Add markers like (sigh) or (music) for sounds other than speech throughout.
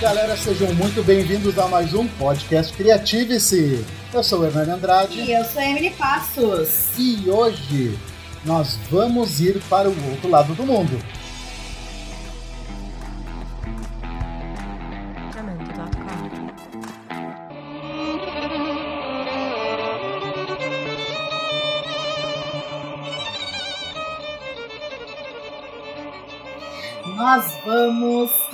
galera, sejam muito bem-vindos a mais um podcast Criative-se. Eu sou o Hernani Andrade. E eu sou a Emily Passos. E hoje nós vamos ir para o outro lado do mundo. Nós vamos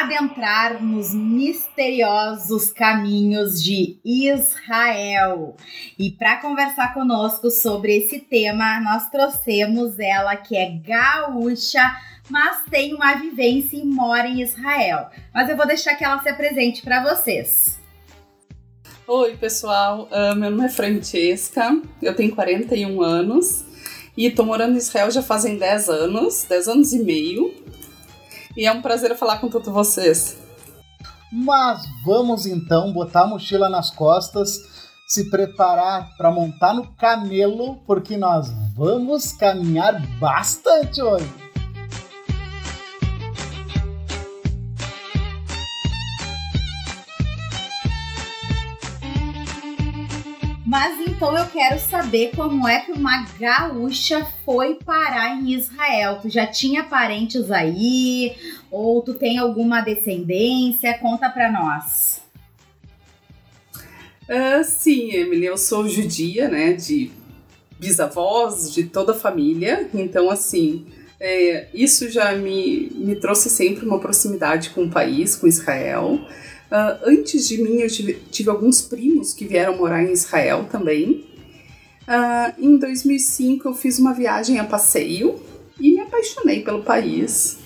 adentrar nos misteriosos caminhos de Israel. E para conversar conosco sobre esse tema, nós trouxemos ela que é gaúcha, mas tem uma vivência e mora em Israel. Mas eu vou deixar que ela se apresente para vocês. Oi, pessoal. Uh, meu nome é Francesca, eu tenho 41 anos e tô morando em Israel já fazem 10 anos, 10 anos e meio. E é um prazer falar com todos vocês. Mas vamos então botar a mochila nas costas, se preparar para montar no camelo, porque nós vamos caminhar bastante hoje. Mas então eu quero saber como é que uma gaúcha foi parar em Israel. Tu já tinha parentes aí? Ou tu tem alguma descendência? Conta pra nós. Uh, sim, Emily, eu sou judia, né? De bisavós, de toda a família. Então, assim, é, isso já me, me trouxe sempre uma proximidade com o país, com Israel. Uh, antes de mim, eu tive, tive, alguns primos que vieram morar em Israel também. Uh, em 2005, eu fiz uma viagem a passeio e me apaixonei pelo país.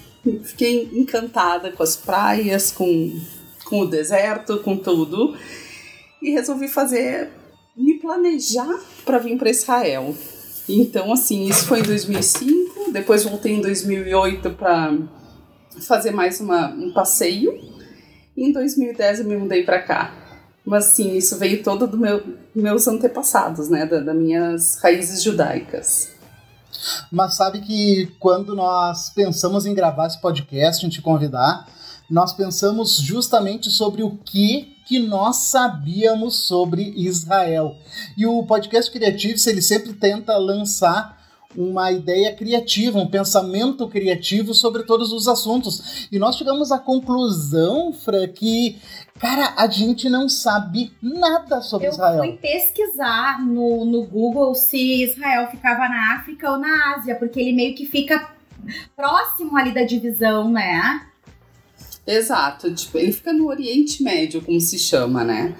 Fiquei encantada com as praias, com, com o deserto, com tudo. E resolvi fazer, me planejar para vir para Israel. Então, assim, isso foi em 2005. Depois voltei em 2008 para fazer mais uma, um passeio e em 2010 eu me mudei para cá. Mas sim, isso veio todo dos meu, meus antepassados, né? Das da minhas raízes judaicas. Mas sabe que quando nós pensamos em gravar esse podcast, em te convidar, nós pensamos justamente sobre o que que nós sabíamos sobre Israel. E o podcast Criativo, ele sempre tenta lançar uma ideia criativa, um pensamento criativo sobre todos os assuntos. E nós chegamos à conclusão, Fra, que, cara, a gente não sabe nada sobre eu Israel. Eu fui pesquisar no, no Google se Israel ficava na África ou na Ásia, porque ele meio que fica próximo ali da divisão, né? Exato, tipo, ele fica no Oriente Médio, como se chama, né?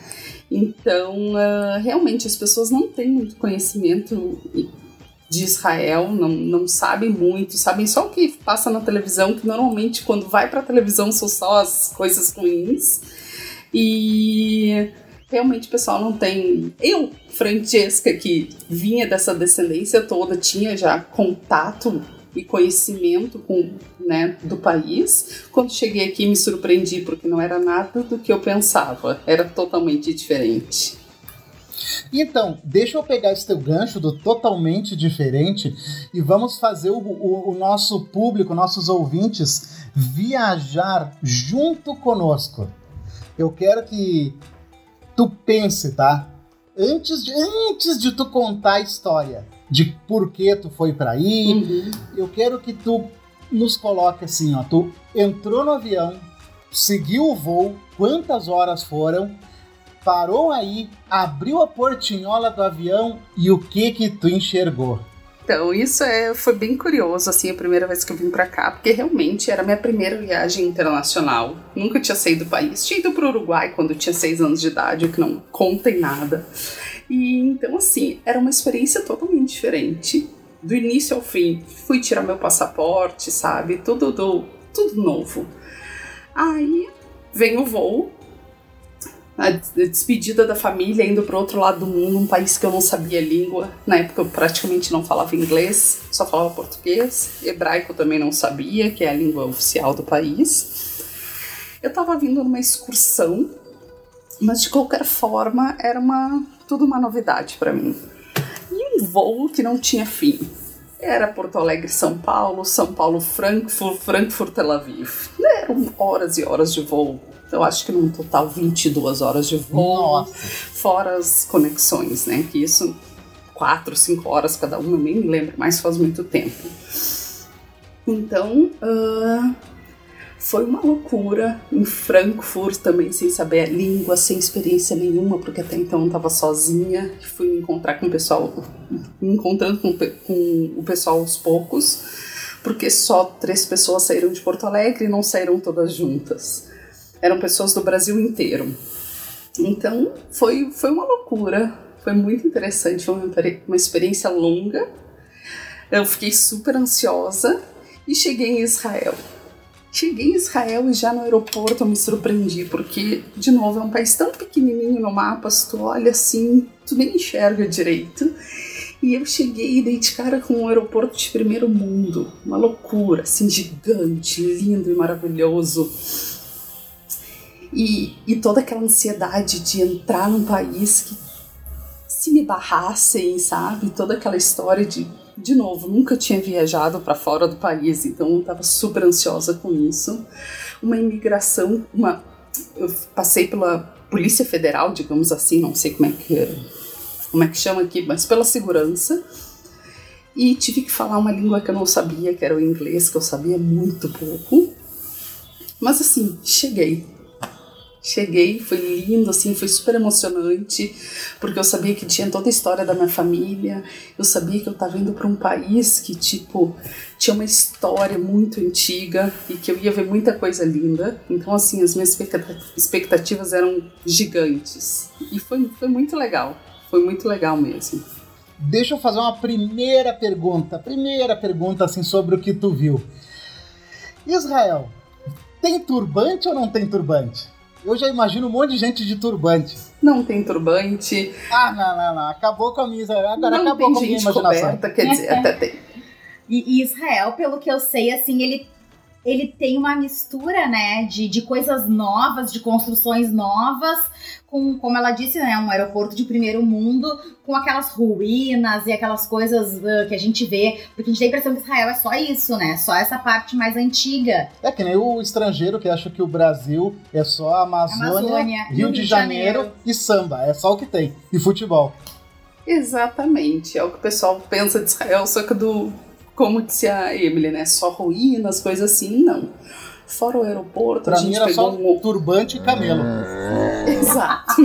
Então, uh, realmente, as pessoas não têm muito conhecimento de Israel, não, não sabem muito, sabem só o que passa na televisão, que normalmente quando vai para a televisão são só as coisas ruins. E realmente o pessoal não tem. Eu, Francesca, que vinha dessa descendência toda, tinha já contato e conhecimento com, né, do país. Quando cheguei aqui me surpreendi porque não era nada do que eu pensava, era totalmente diferente. Então, deixa eu pegar esse teu gancho do totalmente diferente e vamos fazer o, o, o nosso público, nossos ouvintes, viajar junto conosco. Eu quero que tu pense, tá? Antes de, antes de tu contar a história de por que tu foi para aí, uhum. eu quero que tu nos coloque assim, ó. Tu entrou no avião, seguiu o voo, quantas horas foram parou aí, abriu a portinhola do avião e o que que tu enxergou? Então, isso é, foi bem curioso, assim, a primeira vez que eu vim para cá, porque realmente era minha primeira viagem internacional. Nunca tinha saído do país. Tinha ido pro Uruguai quando tinha seis anos de idade, o que não conta em nada. E então, assim, era uma experiência totalmente diferente. Do início ao fim, fui tirar meu passaporte, sabe? Tudo, do, tudo novo. Aí vem o voo, a despedida da família, indo para outro lado do mundo, um país que eu não sabia língua. Na época eu praticamente não falava inglês, só falava português. Hebraico também não sabia, que é a língua oficial do país. Eu estava vindo numa excursão, mas de qualquer forma era uma tudo uma novidade para mim. E um voo que não tinha fim. Era Porto Alegre, São Paulo, São Paulo, Frankfurt, Frankfurt, Tel Aviv. Eram horas e horas de voo eu acho que num total 22 horas de voo, Nossa. fora as conexões, né? Que isso, 4, 5 horas cada uma, eu nem me lembro, mas faz muito tempo. Então, ah, foi uma loucura em Frankfurt também, sem saber a língua, sem experiência nenhuma, porque até então eu estava sozinha. Fui me encontrar com o pessoal, me encontrando com, com o pessoal aos poucos, porque só três pessoas saíram de Porto Alegre e não saíram todas juntas. Eram pessoas do Brasil inteiro. Então foi, foi uma loucura, foi muito interessante, foi uma, uma experiência longa. Eu fiquei super ansiosa e cheguei em Israel. Cheguei em Israel e já no aeroporto eu me surpreendi, porque, de novo, é um país tão pequenininho no mapa, se tu olha assim, tu nem enxerga direito. E eu cheguei e dei de cara com um aeroporto de primeiro mundo, uma loucura, assim, gigante, lindo e maravilhoso. E, e toda aquela ansiedade de entrar num país que se me barrassem, sabe? Toda aquela história de, de novo, nunca tinha viajado para fora do país, então eu estava super ansiosa com isso. Uma imigração, uma eu passei pela Polícia Federal, digamos assim, não sei como é que como é que chama aqui, mas pela segurança. E tive que falar uma língua que eu não sabia, que era o inglês, que eu sabia muito pouco. Mas assim, cheguei. Cheguei, foi lindo, assim, foi super emocionante, porque eu sabia que tinha toda a história da minha família, eu sabia que eu estava indo para um país que, tipo, tinha uma história muito antiga e que eu ia ver muita coisa linda. Então, assim, as minhas expecta- expectativas eram gigantes. E foi, foi muito legal, foi muito legal mesmo. Deixa eu fazer uma primeira pergunta. Primeira pergunta, assim, sobre o que tu viu. Israel, tem turbante ou não tem turbante? Eu já imagino um monte de gente de turbante. Não tem turbante, Ah, não, não, não. Acabou com a minha. Agora não acabou tem com a minha imaginação. coberta, quer dizer, até tem. E, e Israel, pelo que eu sei, assim, ele, ele tem uma mistura, né, de, de coisas novas, de construções novas, com, como ela disse, né, um aeroporto de primeiro mundo, com aquelas ruínas e aquelas coisas uh, que a gente vê, porque a gente tem a impressão que Israel é só isso, né, só essa parte mais antiga. É que nem o estrangeiro que acha que o Brasil é só Amazônia, Amazônia, Rio, de, Janeiro, e samba. É só o que tem. E futebol. Exatamente, é o que o pessoal pensa de Israel, só que do, como disse a Emily, né, só ruínas, coisas assim, não. Fora o aeroporto, Pra a mim gente era pegou só um... turbante e camelo. Exato. (laughs)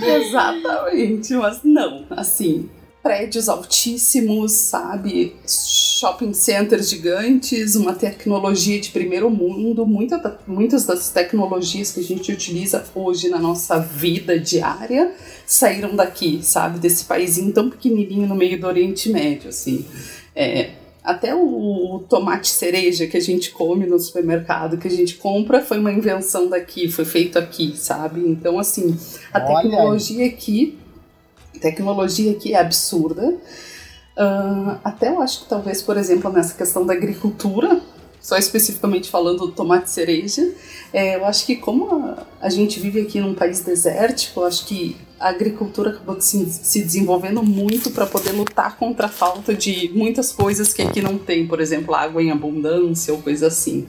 Exatamente, mas não, assim, prédios altíssimos, sabe? Shopping centers gigantes, uma tecnologia de primeiro mundo, muita, muitas das tecnologias que a gente utiliza hoje na nossa vida diária saíram daqui, sabe? Desse paísinho tão pequenininho no meio do Oriente Médio, assim. É, até o, o tomate cereja que a gente come no supermercado, que a gente compra, foi uma invenção daqui, foi feito aqui, sabe? Então, assim, a Olha tecnologia aqui, tecnologia aqui é absurda. Ah, até eu acho que talvez, por exemplo, nessa questão da agricultura, só especificamente falando do tomate cereja, é, eu acho que como a, a gente vive aqui num país desértico, eu acho que a agricultura acabou se, se desenvolvendo muito para poder lutar contra a falta de muitas coisas que aqui não tem, por exemplo, água em abundância ou coisa assim.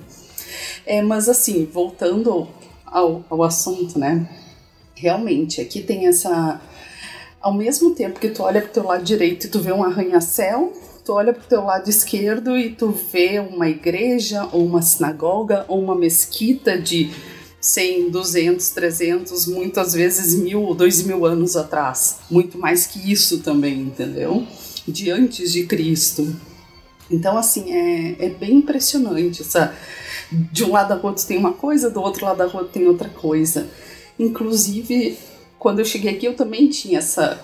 É, mas assim, voltando ao, ao assunto, né? Realmente, aqui tem essa. Ao mesmo tempo que tu olha pro teu lado direito e tu vê um arranha-céu, tu olha pro teu lado esquerdo e tu vê uma igreja, ou uma sinagoga, ou uma mesquita de 100, 200, 300, muitas vezes mil ou dois mil anos atrás. Muito mais que isso também, entendeu? De antes de Cristo. Então, assim, é, é bem impressionante. Essa, de um lado da rua tu tem uma coisa, do outro lado da rua tem outra coisa. Inclusive, quando eu cheguei aqui, eu também tinha essa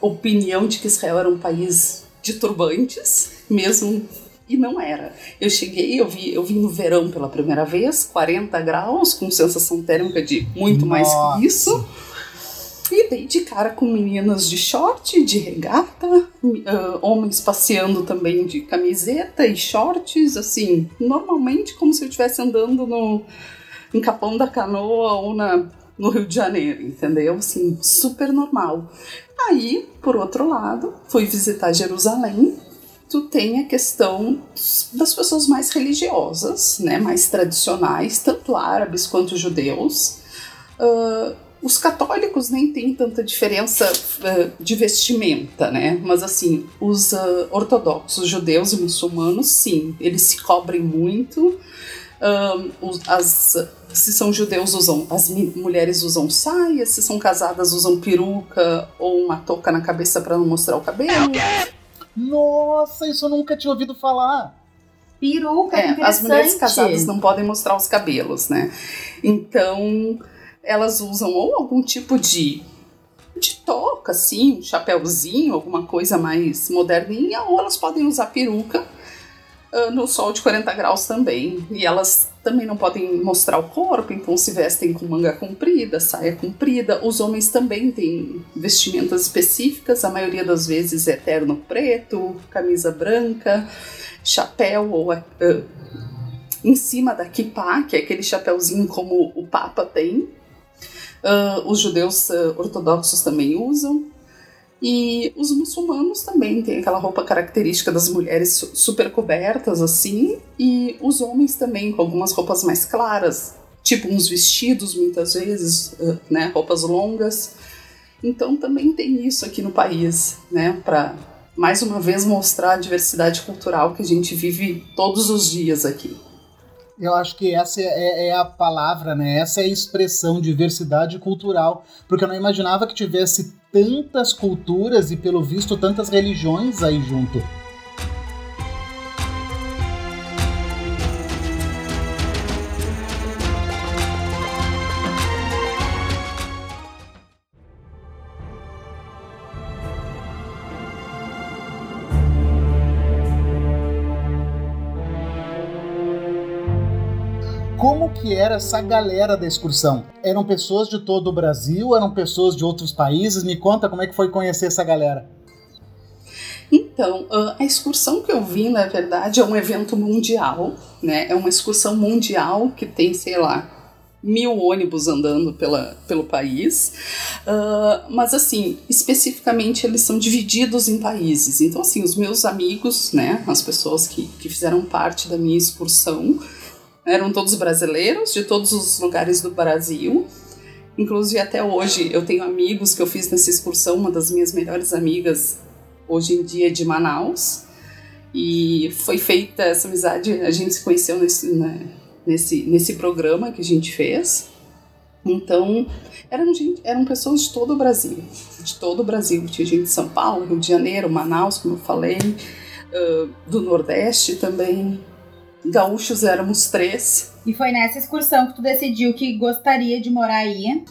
opinião de que Israel era um país de turbantes, mesmo e não era. Eu cheguei, eu vi, eu vim no verão pela primeira vez, 40 graus, com sensação térmica de muito mais Nossa. que isso. E dei de cara com meninas de short, de regata, ah, homens passeando também de camiseta e shorts, assim, normalmente como se eu estivesse andando no, em Capão da Canoa ou na, no Rio de Janeiro, entendeu? Assim, super normal. Aí, por outro lado, fui visitar Jerusalém tu tem a questão das pessoas mais religiosas, né, mais tradicionais, tanto árabes quanto judeus. Uh, os católicos nem tem tanta diferença uh, de vestimenta, né? Mas assim, os uh, ortodoxos, judeus e muçulmanos, sim, eles se cobrem muito. Os, as, se são judeus, usam as mulheres usam saia, se são casadas, usam peruca ou uma touca na cabeça para não mostrar o cabelo. Nossa, isso eu nunca tinha ouvido falar. Peruca, é, as mulheres casadas não podem mostrar os cabelos, né? Então, elas usam ou algum tipo de de toca, assim, um chapéuzinho, alguma coisa mais moderninha, ou elas podem usar peruca uh, no sol de 40 graus também. E elas também não podem mostrar o corpo, então se vestem com manga comprida, saia comprida. Os homens também têm vestimentas específicas, a maioria das vezes é terno preto, camisa branca, chapéu ou uh, em cima da kippah, que é aquele chapéuzinho como o Papa tem, Uh, os judeus uh, ortodoxos também usam. E os muçulmanos também têm aquela roupa característica das mulheres super cobertas, assim, e os homens também com algumas roupas mais claras, tipo uns vestidos, muitas vezes, uh, né, roupas longas. Então também tem isso aqui no país, né, para mais uma vez mostrar a diversidade cultural que a gente vive todos os dias aqui. Eu acho que essa é, é, é, a palavra, né? Essa é a expressão diversidade cultural, porque eu não imaginava que tivesse tantas culturas e, pelo visto, tantas religiões aí junto. Que era essa galera da excursão? Eram pessoas de todo o Brasil? Eram pessoas de outros países? Me conta como é que foi conhecer essa galera. Então, a excursão que eu vim, na verdade, é um evento mundial, né? É uma excursão mundial que tem, sei lá, mil ônibus andando pela, pelo país. Uh, mas, assim, especificamente, eles são divididos em países. Então, assim, os meus amigos, né? As pessoas que, que fizeram parte da minha excursão, eram todos brasileiros, de todos os lugares do Brasil. Inclusive, até hoje, eu tenho amigos que eu fiz nessa excursão. Uma das minhas melhores amigas, hoje em dia, é de Manaus. E foi feita essa amizade, a gente se conheceu nesse, né, nesse, nesse programa que a gente fez. Então, eram, gente, eram pessoas de todo o Brasil, de todo o Brasil. Tinha gente de São Paulo, Rio de Janeiro, Manaus, como eu falei, uh, do Nordeste também, gaúchos éramos três. E foi nessa excursão que tu decidiu que gostaria de morar aí?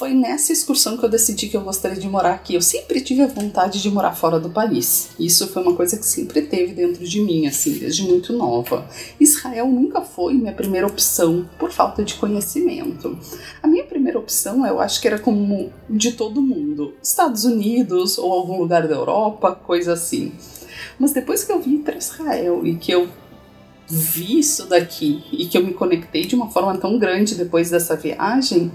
Foi nessa excursão que eu decidi que eu gostaria de morar aqui. Eu sempre tive a vontade de morar fora do país. Isso foi uma coisa que sempre teve dentro de mim, assim, desde muito nova. Israel nunca foi minha primeira opção, por falta de conhecimento. A minha primeira opção, eu acho que era como de todo mundo: Estados Unidos ou algum lugar da Europa, coisa assim. Mas depois que eu vim para Israel e que eu vi isso daqui e que eu me conectei de uma forma tão grande depois dessa viagem,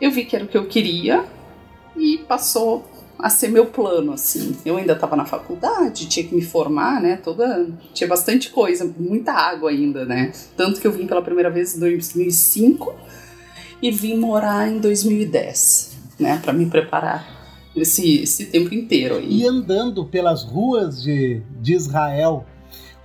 eu vi que era o que eu queria e passou a ser meu plano, assim. Eu ainda estava na faculdade, tinha que me formar, né? Toda tinha bastante coisa, muita água ainda, né? Tanto que eu vim pela primeira vez em 2005 e vim morar em 2010, né, para me preparar esse, esse tempo inteiro aí. E andando pelas ruas de, de Israel,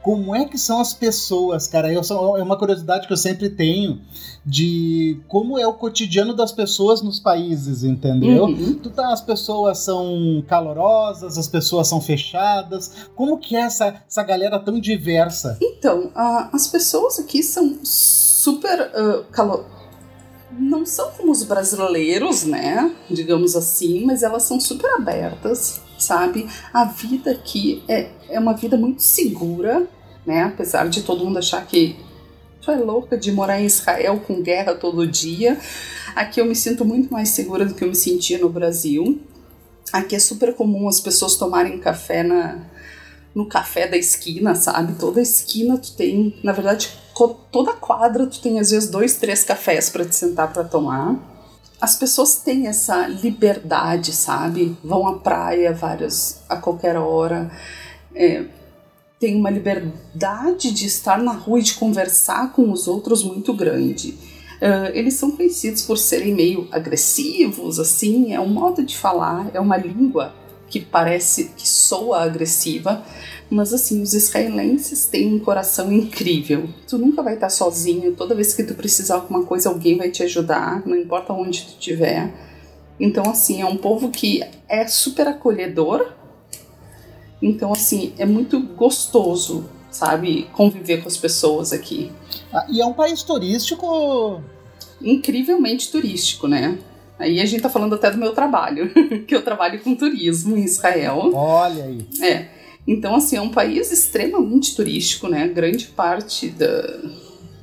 como é que são as pessoas, cara? Eu, é uma curiosidade que eu sempre tenho de como é o cotidiano das pessoas nos países, entendeu? Uhum. Tá, as pessoas são calorosas, as pessoas são fechadas. Como que é essa, essa galera tão diversa? Então, uh, as pessoas aqui são super uh, calor não são como os brasileiros, né? Digamos assim, mas elas são super abertas, sabe? A vida aqui é, é uma vida muito segura, né? Apesar de todo mundo achar que tu é louca de morar em Israel com guerra todo dia. Aqui eu me sinto muito mais segura do que eu me sentia no Brasil. Aqui é super comum as pessoas tomarem café na, no café da esquina, sabe? Toda esquina tu tem, na verdade, toda quadra tu tem às vezes dois, três cafés para te sentar para tomar. As pessoas têm essa liberdade, sabe? Vão à praia várias a qualquer hora. É, tem uma liberdade de estar na rua e de conversar com os outros muito grande. Uh, eles são conhecidos por serem meio agressivos, assim, é um modo de falar, é uma língua que parece que soa agressiva, mas assim, os israelenses têm um coração incrível. Tu nunca vai estar sozinho, toda vez que tu precisar de alguma coisa, alguém vai te ajudar, não importa onde tu estiver. Então, assim, é um povo que é super acolhedor. Então, assim, é muito gostoso, sabe, conviver com as pessoas aqui. Ah, e é um país turístico. Incrivelmente turístico, né? Aí a gente tá falando até do meu trabalho, (laughs) que eu trabalho com turismo em Israel. Olha aí. É. Então, assim, é um país extremamente turístico, né? Grande parte da.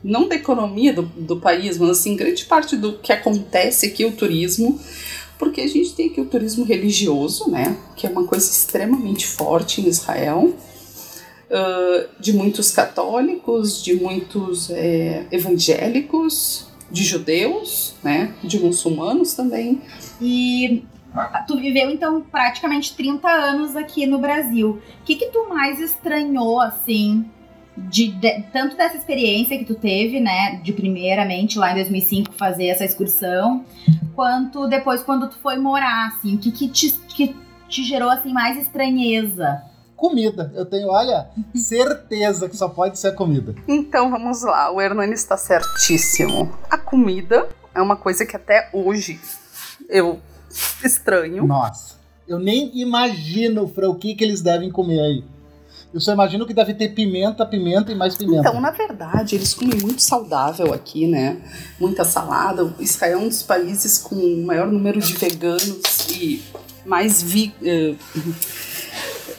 Não da economia do, do país, mas assim, grande parte do que acontece aqui é o turismo, porque a gente tem aqui o turismo religioso, né? Que é uma coisa extremamente forte em Israel. Uh, de muitos católicos, de muitos é, evangélicos, de judeus, né? De muçulmanos também. E Tu viveu, então, praticamente 30 anos aqui no Brasil. O que, que tu mais estranhou, assim, de, de, tanto dessa experiência que tu teve, né, de primeiramente lá em 2005 fazer essa excursão, quanto depois quando tu foi morar, assim, o que, que, te, que te gerou, assim, mais estranheza? Comida. Eu tenho, olha, certeza que só pode ser a comida. Então vamos lá, o Hernani está certíssimo. A comida é uma coisa que até hoje eu estranho. Nossa, eu nem imagino para o que, que eles devem comer aí. Eu só imagino que deve ter pimenta, pimenta e mais pimenta. Então, na verdade, eles comem muito saudável aqui, né? Muita salada. Israel é um dos países com o maior número de veganos e mais vi, uh,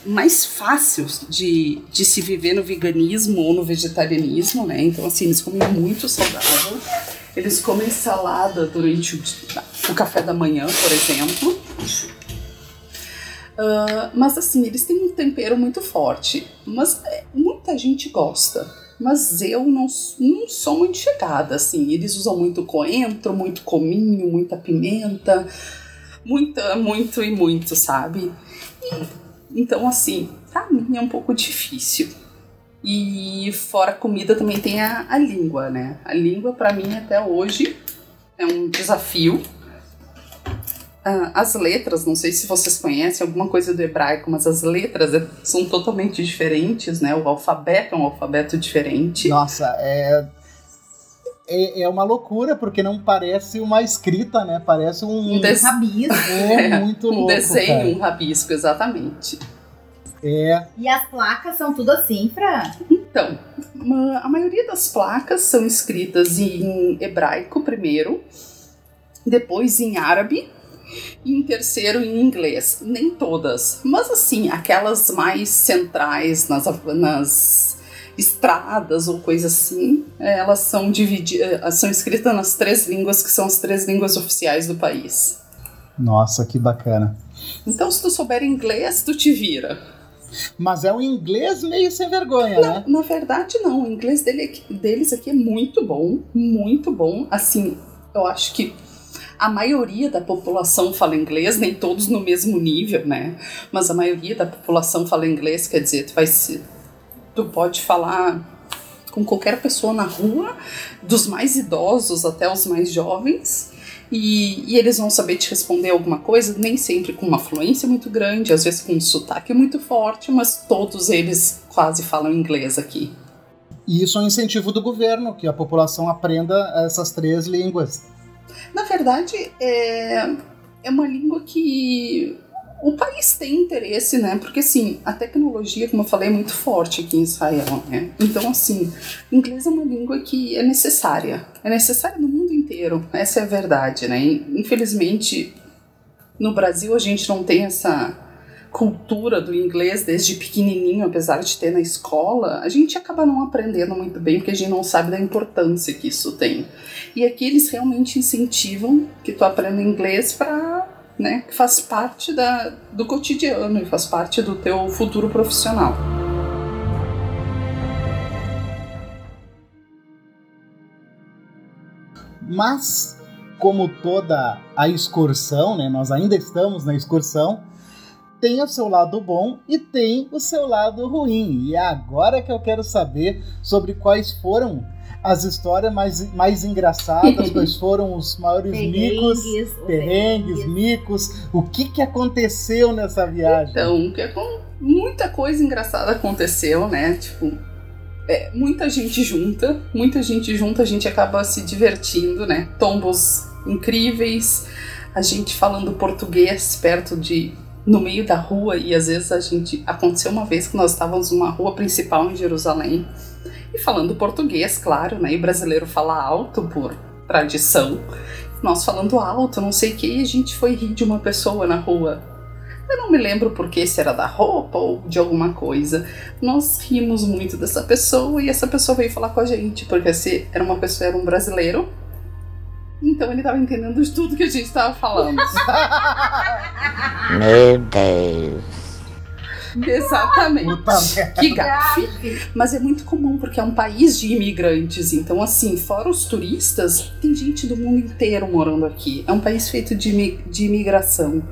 mais fáceis de, de se viver no veganismo ou no vegetarianismo, né? Então, assim, eles comem muito saudável. Eles comem salada durante o, o café da manhã, por exemplo. Uh, mas assim, eles têm um tempero muito forte. Mas é, muita gente gosta. Mas eu não, não sou muito chegada, assim. Eles usam muito coentro, muito cominho, muita pimenta. Muita, muito e muito, sabe? E, então, assim, pra mim é um pouco difícil. E fora comida também tem a, a língua, né? A língua, para mim, até hoje, é um desafio ah, as letras, não sei se vocês conhecem alguma coisa do hebraico, mas as letras é, são totalmente diferentes, né? O alfabeto é um alfabeto diferente. Nossa, é. É, é uma loucura, porque não parece uma escrita, né? Parece um. Um des... rabisco. É, (laughs) é, muito louco. Um desenho, cara. um rabisco, exatamente. É. E as placas são tudo assim, Fra? Então, uma, a maioria das placas são escritas em hebraico primeiro, depois em árabe e em terceiro em inglês. Nem todas, mas assim, aquelas mais centrais nas, nas estradas ou coisa assim, elas são divididas, são escritas nas três línguas que são as três línguas oficiais do país. Nossa, que bacana. Então, se tu souber inglês, tu te vira. Mas é um inglês meio sem vergonha, não, né? Na verdade, não. O inglês dele, deles aqui é muito bom, muito bom. Assim, eu acho que a maioria da população fala inglês, nem todos no mesmo nível, né? Mas a maioria da população fala inglês, quer dizer, tu vai se, tu pode falar com qualquer pessoa na rua, dos mais idosos até os mais jovens. E, e, eles vão saber te responder alguma coisa, nem sempre com uma fluência muito grande, às vezes com um sotaque muito forte, mas todos eles quase falam inglês aqui. E isso é um incentivo do governo, que a população aprenda essas três línguas. Na verdade, é, é uma língua que o país tem interesse, né? Porque, assim, a tecnologia, como eu falei, é muito forte aqui em Israel, né? Então, assim, inglês é uma língua que é necessária. É necessária no mundo inteiro. Essa é a verdade, né? Infelizmente, no Brasil a gente não tem essa cultura do inglês desde pequenininho, apesar de ter na escola, a gente acaba não aprendendo muito bem porque a gente não sabe da importância que isso tem. E aqui eles realmente incentivam que tu aprenda inglês para, né, que faz parte da, do cotidiano e faz parte do teu futuro profissional. Mas como toda a excursão, né, nós ainda estamos na excursão, tem o seu lado bom e tem o seu lado ruim. E é agora que eu quero saber sobre quais foram as histórias mais, mais engraçadas, quais (laughs) foram os maiores micos, perrengues, micos, o que, que aconteceu nessa viagem? Então, que muita coisa engraçada aconteceu, né? Tipo, é, muita gente junta, muita gente junta, a gente acaba se divertindo, né? Tombos incríveis, a gente falando português perto de no meio da rua e às vezes a gente aconteceu uma vez que nós estávamos numa rua principal em Jerusalém e falando português, claro, né? E o brasileiro fala alto por tradição. Nós falando alto, não sei o que, e a gente foi rir de uma pessoa na rua. Eu não me lembro porque se era da roupa ou de alguma coisa. Nós rimos muito dessa pessoa e essa pessoa veio falar com a gente, porque se era uma pessoa, era um brasileiro. Então ele estava entendendo de tudo que a gente estava falando. (laughs) Meu Deus. (laughs) Exatamente. que gafe. Mas é muito comum, porque é um país de imigrantes. Então, assim, fora os turistas, tem gente do mundo inteiro morando aqui. É um país feito de, de imigração.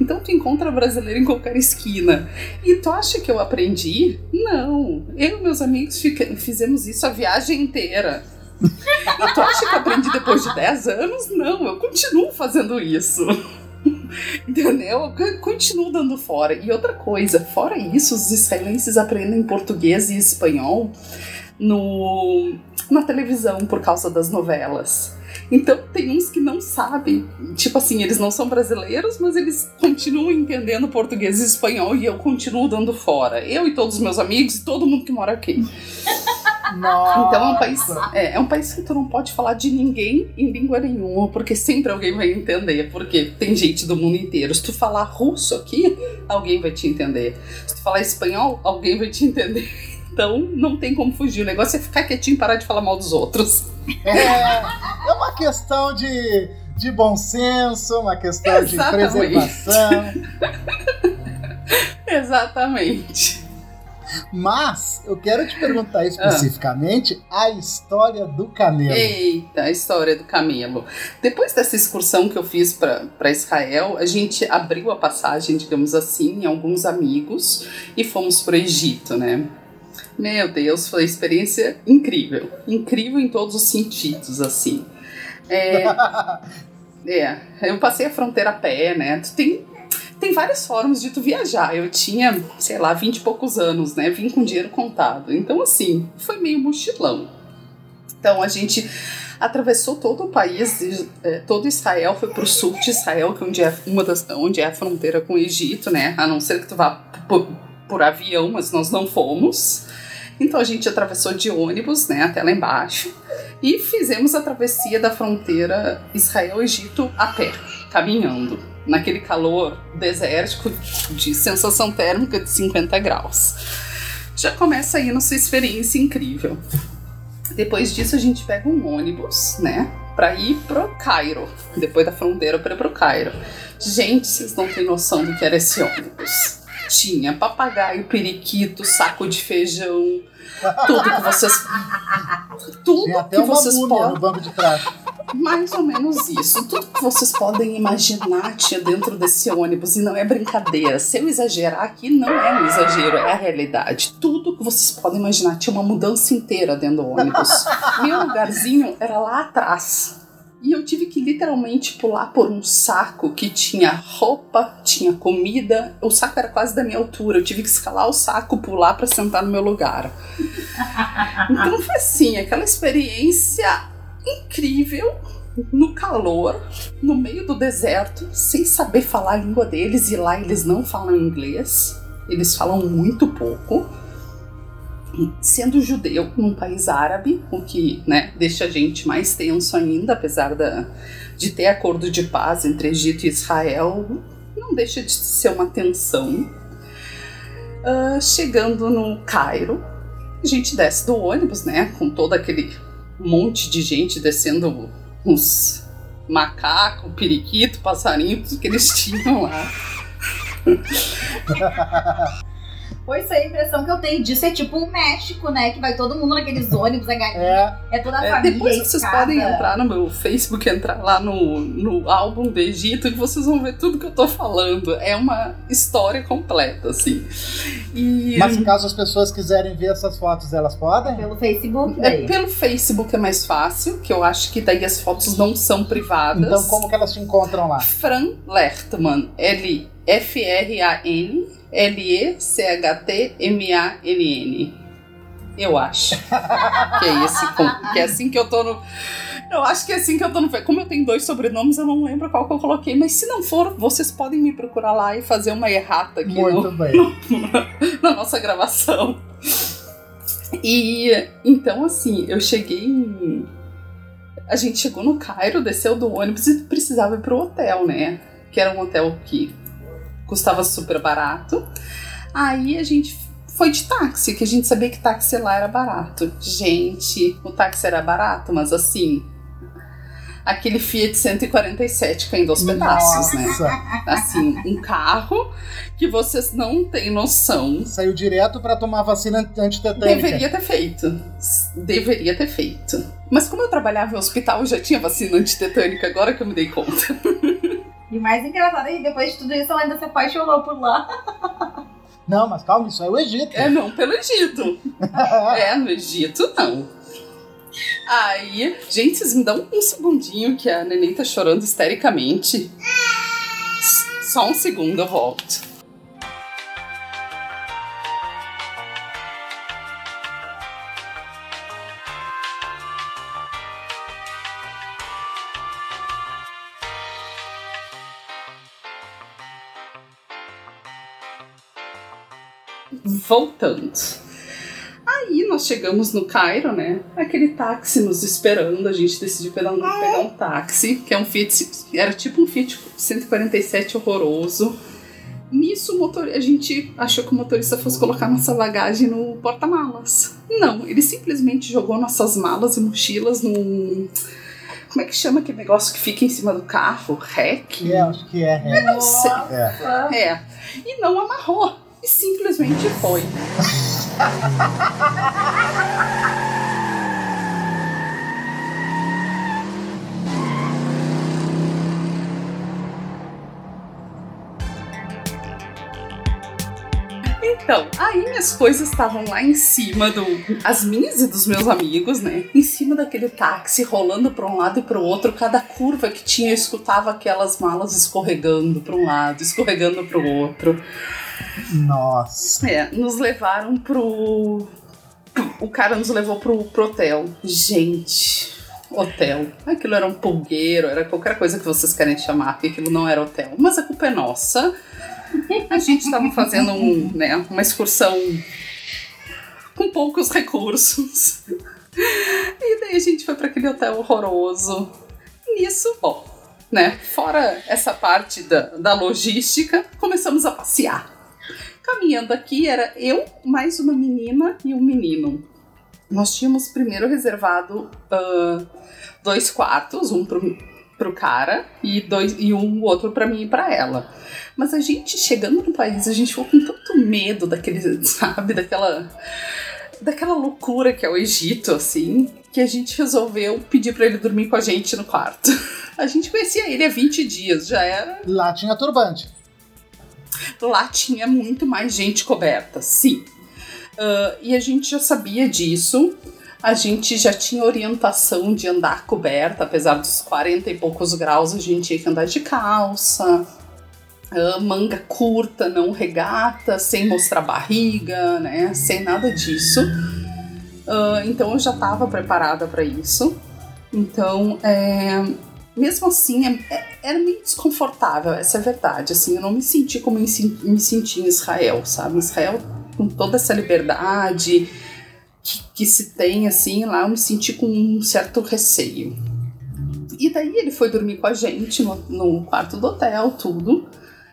Então, tu encontra brasileiro em qualquer esquina. E tu acha que eu aprendi? Não. Eu e meus amigos fica, fizemos isso a viagem inteira. E tu acha que eu aprendi depois de 10 anos? Não, eu continuo fazendo isso. (laughs) Entendeu? Eu continuo dando fora. E outra coisa, fora isso, os israelenses aprendem português e espanhol no, na televisão por causa das novelas. Então tem uns que não sabem, tipo assim, eles não são brasileiros, mas eles continuam entendendo português e espanhol e eu continuo dando fora. Eu e todos os meus amigos e todo mundo que mora aqui. (laughs) Nossa. Então é um país, é, é, um país que tu não pode falar de ninguém em língua nenhuma, porque sempre alguém vai entender, porque tem gente do mundo inteiro. Se tu falar russo aqui, alguém vai te entender. Se tu falar espanhol, alguém vai te entender. (laughs) Então não tem como fugir. O negócio é ficar quietinho e parar de falar mal dos outros. É, é uma questão de, de bom senso, uma questão Exatamente. de preservação. (laughs) Exatamente. Mas eu quero te perguntar especificamente ah. a história do camelo. Eita, a história do camelo. Depois dessa excursão que eu fiz para Israel, a gente abriu a passagem, digamos assim, em alguns amigos e fomos para o Egito, né? Meu Deus, foi uma experiência incrível. Incrível em todos os sentidos, assim. É, (laughs) é, eu passei a fronteira a pé, né? Tu tem tem várias formas de tu viajar. Eu tinha, sei lá, vinte e poucos anos, né? Vim com dinheiro contado. Então, assim, foi meio mochilão. Então, a gente atravessou todo o país, é, todo Israel, foi pro sul de Israel, que é onde é, uma das, onde é a fronteira com o Egito, né? A não ser que tu vá por, por avião, mas nós não fomos. Então a gente atravessou de ônibus, né, até lá embaixo, e fizemos a travessia da fronteira Israel-Egito a pé, caminhando naquele calor desértico de sensação térmica de 50 graus. Já começa aí nossa experiência incrível. Depois disso a gente pega um ônibus, né, para ir pro Cairo, depois da fronteira para pro Cairo. Gente, vocês não têm noção do que era esse ônibus. Tinha papagaio, periquito, saco de feijão, tudo que vocês. Tudo até que uma vocês podem. no banco de trás. Mais ou menos isso. Tudo que vocês podem imaginar tinha dentro desse ônibus. E não é brincadeira. Se eu exagerar aqui, não é um exagero, é a realidade. Tudo que vocês podem imaginar tinha uma mudança inteira dentro do ônibus. Meu lugarzinho era lá atrás. E eu tive que literalmente pular por um saco que tinha roupa, tinha comida. O saco era quase da minha altura. Eu tive que escalar o saco, pular para sentar no meu lugar. (laughs) Então foi assim, aquela experiência incrível no calor, no meio do deserto, sem saber falar a língua deles e lá eles não falam inglês. Eles falam muito pouco sendo judeu num país árabe, o que né, deixa a gente mais tenso ainda, apesar da, de ter acordo de paz entre Egito e Israel, não deixa de ser uma tensão. Uh, chegando no Cairo, a gente desce do ônibus, né, com todo aquele monte de gente descendo uns macaco, periquito, passarinho, tudo que eles (laughs) tinham lá. (laughs) Pois é, a impressão que eu tenho disso é tipo o México, né? Que vai todo mundo naqueles ônibus, a galinha. É, é toda a é, família. Depois vocês escada. podem entrar no meu Facebook, entrar lá no, no álbum do Egito e vocês vão ver tudo que eu tô falando. É uma história completa, assim. E, Mas caso as pessoas quiserem ver essas fotos, elas podem? Pelo Facebook, é, pelo Facebook é mais fácil, que eu acho que daí as fotos não são privadas. Então como que elas te encontram lá? Fran Lertman, L-F-R-A-N L-E-C-H-T-M-A-N-N. Eu acho. que, é esse, que é assim que eu tô no. Eu acho que é assim que eu tô no. Como eu tenho dois sobrenomes, eu não lembro qual que eu coloquei. Mas se não for, vocês podem me procurar lá e fazer uma errata aqui Muito no, bem. na nossa gravação. E então, assim, eu cheguei em. A gente chegou no Cairo, desceu do ônibus e precisava ir pro hotel, né? Que era um hotel que custava super barato. Aí a gente foi de táxi, que a gente sabia que táxi lá era barato. Gente, o táxi era barato, mas assim. Aquele Fiat 147 caindo aos pedaços, né? Nossa. Assim, um carro que vocês não têm noção. Saiu direto pra tomar vacina antitetânica. Deveria ter feito. Deveria ter feito. Mas como eu trabalhava em hospital, eu já tinha vacina antitetânica, agora que eu me dei conta. (laughs) E o mais engraçado é que depois de tudo isso ela ainda se apaixonou por lá. Não, mas calma, isso é o Egito. É, não, pelo Egito. (laughs) É, no Egito, não. Aí, gente, vocês me dão um segundinho que a neném tá chorando histericamente. Só um segundo, eu volto. Voltando. Aí nós chegamos no Cairo, né? Aquele táxi nos esperando. A gente decidiu pegar um, pegar um táxi, que é um Fiat. Era tipo um Fiat 147 horroroso. Nisso, o motor, a gente achou que o motorista fosse colocar nossa bagagem no porta-malas. Não, ele simplesmente jogou nossas malas e mochilas num. Como é que chama aquele negócio que fica em cima do carro? Rec? É, acho que é. é. Não sei. É. É. E não amarrou. Simplesmente foi. Então, aí minhas coisas estavam lá em cima do. As minhas e dos meus amigos, né? Em cima daquele táxi, rolando para um lado e para o outro. Cada curva que tinha, eu escutava aquelas malas escorregando para um lado, escorregando para o outro. Nossa. É, nos levaram pro. O cara nos levou pro, pro hotel. Gente, hotel. Aquilo era um pulgueiro, era qualquer coisa que vocês querem chamar, porque aquilo não era hotel. Mas a culpa é nossa. A gente estava fazendo um, né, uma excursão com poucos recursos. E daí a gente foi para aquele hotel horroroso. Nisso, bom, né? Fora essa parte da, da logística, começamos a passear. Caminhando aqui era eu, mais uma menina e um menino. Nós tínhamos primeiro reservado ah, dois quartos, um pro, pro cara e, dois, e um outro para mim e para ela. Mas a gente, chegando no país, a gente ficou com tanto medo daquele, (laughs) sabe, daquela daquela loucura que é o Egito, assim, que a gente resolveu pedir para ele dormir com a gente no quarto. (laughs) A gente conhecia ele há 20 dias, já era Lá tinha turbante. Lá tinha muito mais gente coberta, sim. Ah, e a gente já sabia disso. A gente já tinha orientação de andar coberta, apesar dos 40 e poucos graus, a gente tinha que andar de calça, ah, manga curta, não regata, sem mostrar barriga, né? Sem nada disso. Ah, então eu já estava preparada para isso. Então, é, mesmo assim, é- é- era meio desconfortável, essa é a verdade. Assim, eu não me senti como me, me senti em Israel, sabe? Israel, com toda essa liberdade que, que se tem, assim, lá eu me senti com um certo receio. E daí ele foi dormir com a gente no, no quarto do hotel, tudo,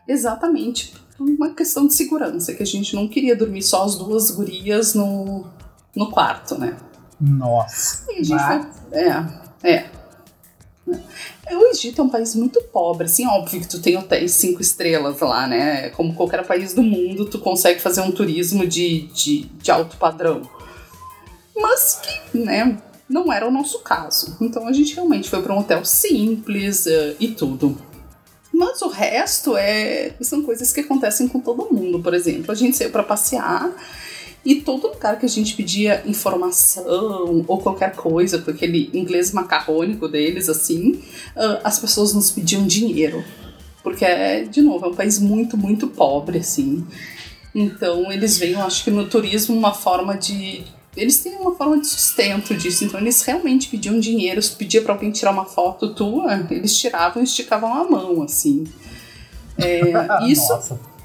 exatamente por uma questão de segurança, que a gente não queria dormir só as duas gurias no, no quarto, né? Nossa. E a gente Bah. foi. É, é. (laughs) O Egito é um país muito pobre, assim, óbvio que tu tem hotéis cinco estrelas lá, né? Como qualquer país do mundo, tu consegue fazer um turismo de, de, de alto padrão. Mas que, né, não era o nosso caso. Então a gente realmente foi para um hotel simples uh, e tudo. Mas o resto é são coisas que acontecem com todo mundo. Por exemplo, a gente saiu para passear e todo lugar que a gente pedia informação ou qualquer coisa, com aquele inglês macarrônico deles, assim, uh, as pessoas nos pediam dinheiro. Porque, é, de novo, é um país muito, muito pobre, assim. Então, eles veem, eu acho que no turismo, uma forma de. Eles têm uma forma de sustento disso, então eles realmente pediam dinheiro. Se pedia para alguém tirar uma foto tua, eles tiravam e esticavam a mão, assim. É, (laughs) isso. Nossa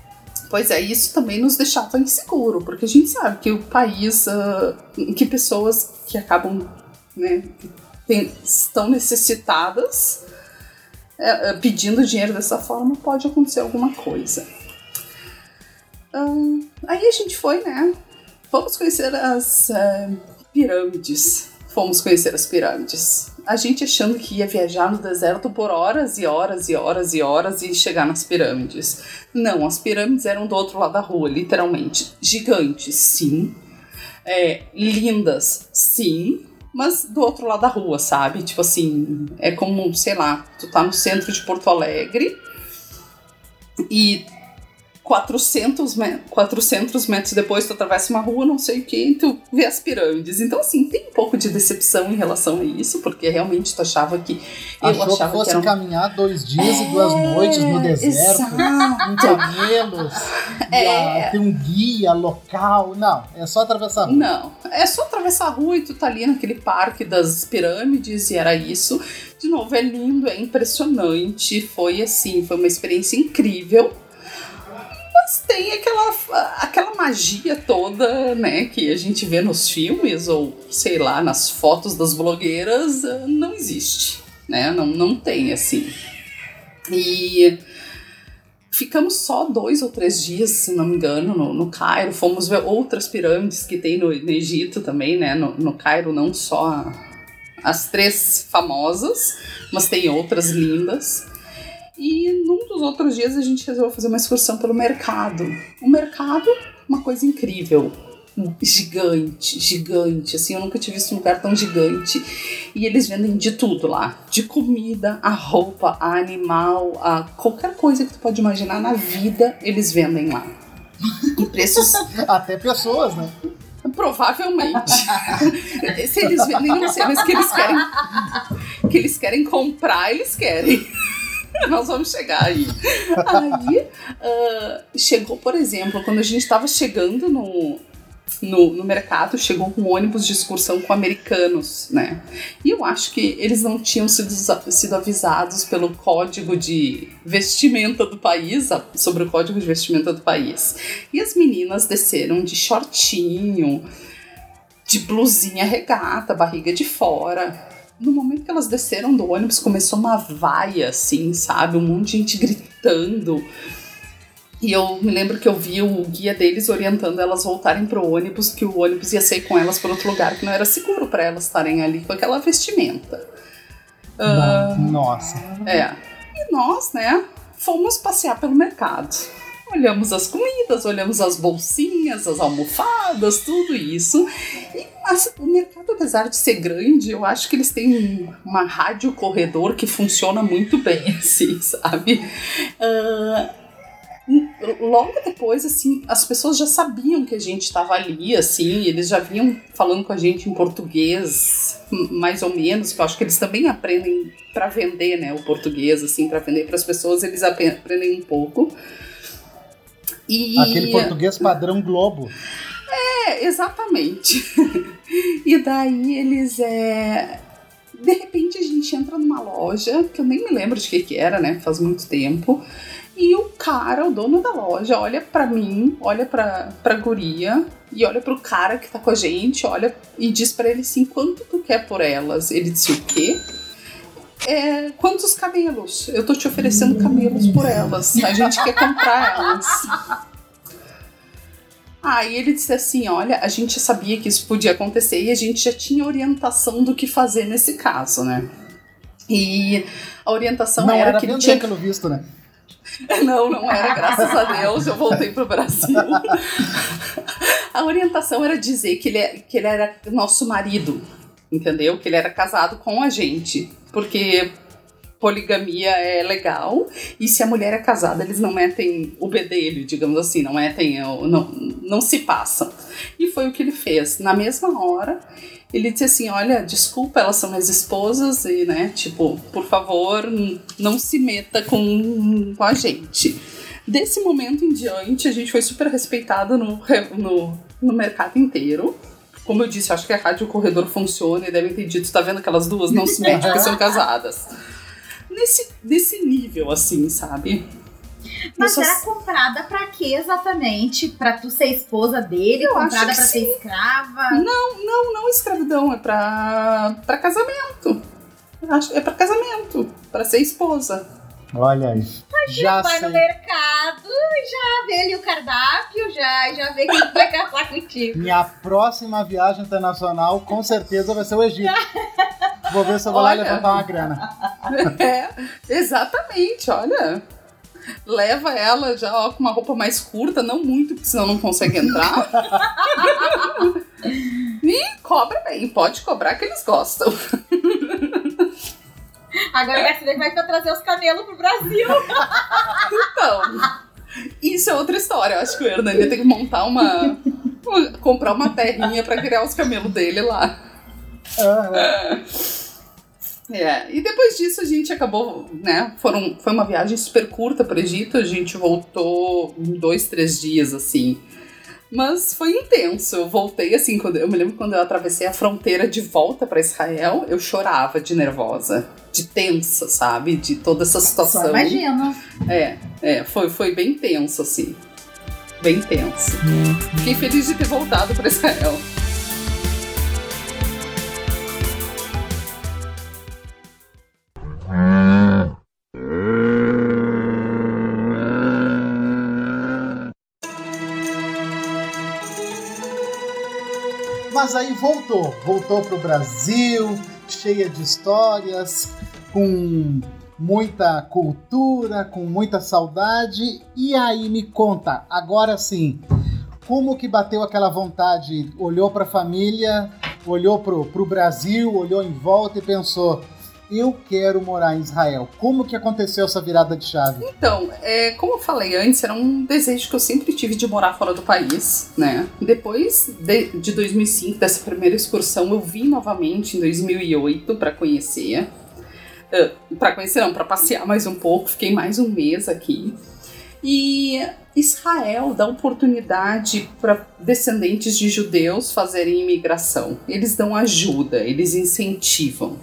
Pois é, isso também nos deixava inseguro, porque a gente sabe que o país, uh, que pessoas que acabam, né, tem, estão necessitadas, uh, pedindo dinheiro dessa forma, pode acontecer alguma coisa. Uh, aí a gente foi, né, vamos conhecer as eh, pirâmides. Fomos conhecer as pirâmides a gente achando que ia viajar no deserto por horas e horas e horas e horas e chegar nas pirâmides. Não, as pirâmides eram do outro lado da rua, literalmente. Gigantes, sim. É, lindas, sim. Mas do outro lado da rua, sabe? Tipo assim, é como, sei lá, tu tá no centro de Porto Alegre e 400, me 400 metros depois tu atravessa uma rua, não sei o que, e tu vê as pirâmides. Então, assim, tem um pouco de decepção em relação a isso, porque realmente tu achava que. Achou eu achava que fosse que era... caminhar dois dias é, e duas é, noites no deserto, com camelos, (laughs) é, tem um guia local. Não, é só atravessar a rua. Não, é só atravessar a rua e tu tá ali naquele parque das pirâmides, e era isso. De novo, é lindo, é impressionante. Foi assim, foi uma experiência incrível mas tem aquela, aquela magia toda, né, que a gente vê nos filmes ou, sei lá, nas fotos das blogueiras, eh, não existe, né, não, não tem, assim. E ficamos só dois ou três dias, se não me engano, no, no Cairo, fomos ver outras pirâmides que tem no, no Egito também, né, no, no Cairo não só as três famosas, mas tem outras lindas. E num dos outros dias a gente resolveu fazer uma excursão pelo mercado. O mercado, uma coisa incrível. Gigante, gigante, assim, eu nunca tinha visto um lugar tão gigante. E eles vendem de tudo lá: de comida, a roupa, a animal, a qualquer coisa que tu pode imaginar na vida, eles vendem lá. (laughs) E preços. Até pessoas, né? Provavelmente. (laughs) Se eles vendem, não sei, mas que eles querem. Que eles querem comprar, eles querem. (laughs) Nós vamos chegar aí. Aí uh, chegou, por exemplo, quando a gente estava chegando no, no, no, mercado, chegou um ônibus de excursão com americanos, né? E eu acho que eles não tinham sido, sido avisados pelo código de vestimenta do país, sobre o código de vestimenta do país. E as meninas desceram de shortinho, de blusinha regata, barriga de fora no momento que elas desceram do ônibus, começou uma vaia, assim, sabe? Um monte de gente gritando. E eu me lembro que eu vi o guia deles orientando elas voltarem pro ônibus, que o ônibus ia sair com elas para outro lugar, que não era seguro para elas estarem ali com aquela vestimenta. Uh, Nossa. É. E nós, né, fomos passear pelo mercado. Olhamos as comidas, olhamos as bolsinhas, as almofadas, tudo isso. E mas o mercado, apesar de ser grande, eu acho que eles têm uma rádio corredor que funciona muito bem, (laughs) assim, sabe? Uh, logo depois, assim, as pessoas já sabiam que a gente estava ali, assim, eles já vinham falando com a gente em português, mais ou menos, que eu acho que eles também aprendem para vender, né, o português, assim, para vender para as pessoas, eles aprendem um pouco. E... Aquele português padrão Globo. É, exatamente. (laughs) e daí eles é. De repente a gente entra numa loja, que eu nem me lembro de que, que era, né? Faz muito tempo. E o cara, o dono da loja, olha para mim, olha pra, pra guria e olha pro cara que tá com a gente, olha e diz para ele assim: quanto tu quer por elas? Ele disse: o quê? É, quantos camelos? Eu tô te oferecendo camelos por elas. A gente quer comprar elas. Aí ele disse assim: olha, a gente sabia que isso podia acontecer e a gente já tinha orientação do que fazer nesse caso, né? E a orientação não era, era que ele tinha pelo visto, né? (laughs) Não, não era, graças a Deus, eu voltei pro Brasil. (laughs) A orientação era dizer que ele, é, que ele era nosso marido, entendeu? Que ele era casado com a gente. Porque poligamia é legal, e se a mulher é casada, eles não metem o bedelho, digamos assim, não metem, não, não se passam. E foi o que ele fez. Na mesma hora, ele disse assim: Olha, desculpa, elas são minhas esposas, e, né, tipo, por favor, não se meta com, com a gente. Desse momento em diante, a gente foi super respeitada no, no, no mercado inteiro. Como eu disse, acho que a Rádio Corredor funciona e devem ter dito: tá vendo aquelas duas? Não se metem porque são casadas nesse, nesse nível, assim, sabe? Mas era comprada pra quê exatamente? Pra tu ser esposa dele? Eu comprada pra sim. ser escrava? Não, não, não escravidão, é pra, pra casamento. Acho, é pra casamento, pra ser esposa. Olha aí. Já vai sei. no mercado, já vê ali o cardápio, já, já vê quem vai (laughs) casar contigo. Minha próxima viagem internacional com certeza vai ser o Egito. (laughs) Vou ver se eu vou olha, lá levantar uma grana. (laughs) É, exatamente, olha. Leva ela já ó, com uma roupa mais curta, não muito, porque senão não consegue entrar. e cobra bem, pode cobrar que eles gostam. Agora a Garcia vai trazer os camelos pro Brasil. então, isso é outra história. Eu acho que o Hernani tem que montar uma. comprar uma terrinha pra criar os camelos dele lá. Uhum. É, e depois disso a gente acabou, né? Foram, foi uma viagem super curta para o Egito, a gente voltou em dois, três dias, assim. Mas foi intenso. Eu voltei assim, quando eu me lembro quando eu atravessei a fronteira de volta para Israel, eu chorava de nervosa, de tensa, sabe? De toda essa situação. Só imagino. É, é, foi, foi bem tenso, assim. Bem tenso. Hum. Fiquei feliz de ter voltado para Israel. Mas aí voltou, voltou para o Brasil, cheia de histórias, com muita cultura, com muita saudade. E aí me conta, agora sim, como que bateu aquela vontade? Olhou para a família, olhou para o Brasil, olhou em volta e pensou: eu quero morar em Israel. Como que aconteceu essa virada de chave? Então, é, como eu falei antes, era um desejo que eu sempre tive de morar fora do país, né? Depois de, de 2005, dessa primeira excursão, eu vim novamente em 2008 para conhecer. Uh, para conhecer não, para passear mais um pouco. Fiquei mais um mês aqui. E Israel dá oportunidade para descendentes de judeus fazerem imigração. Eles dão ajuda, eles incentivam.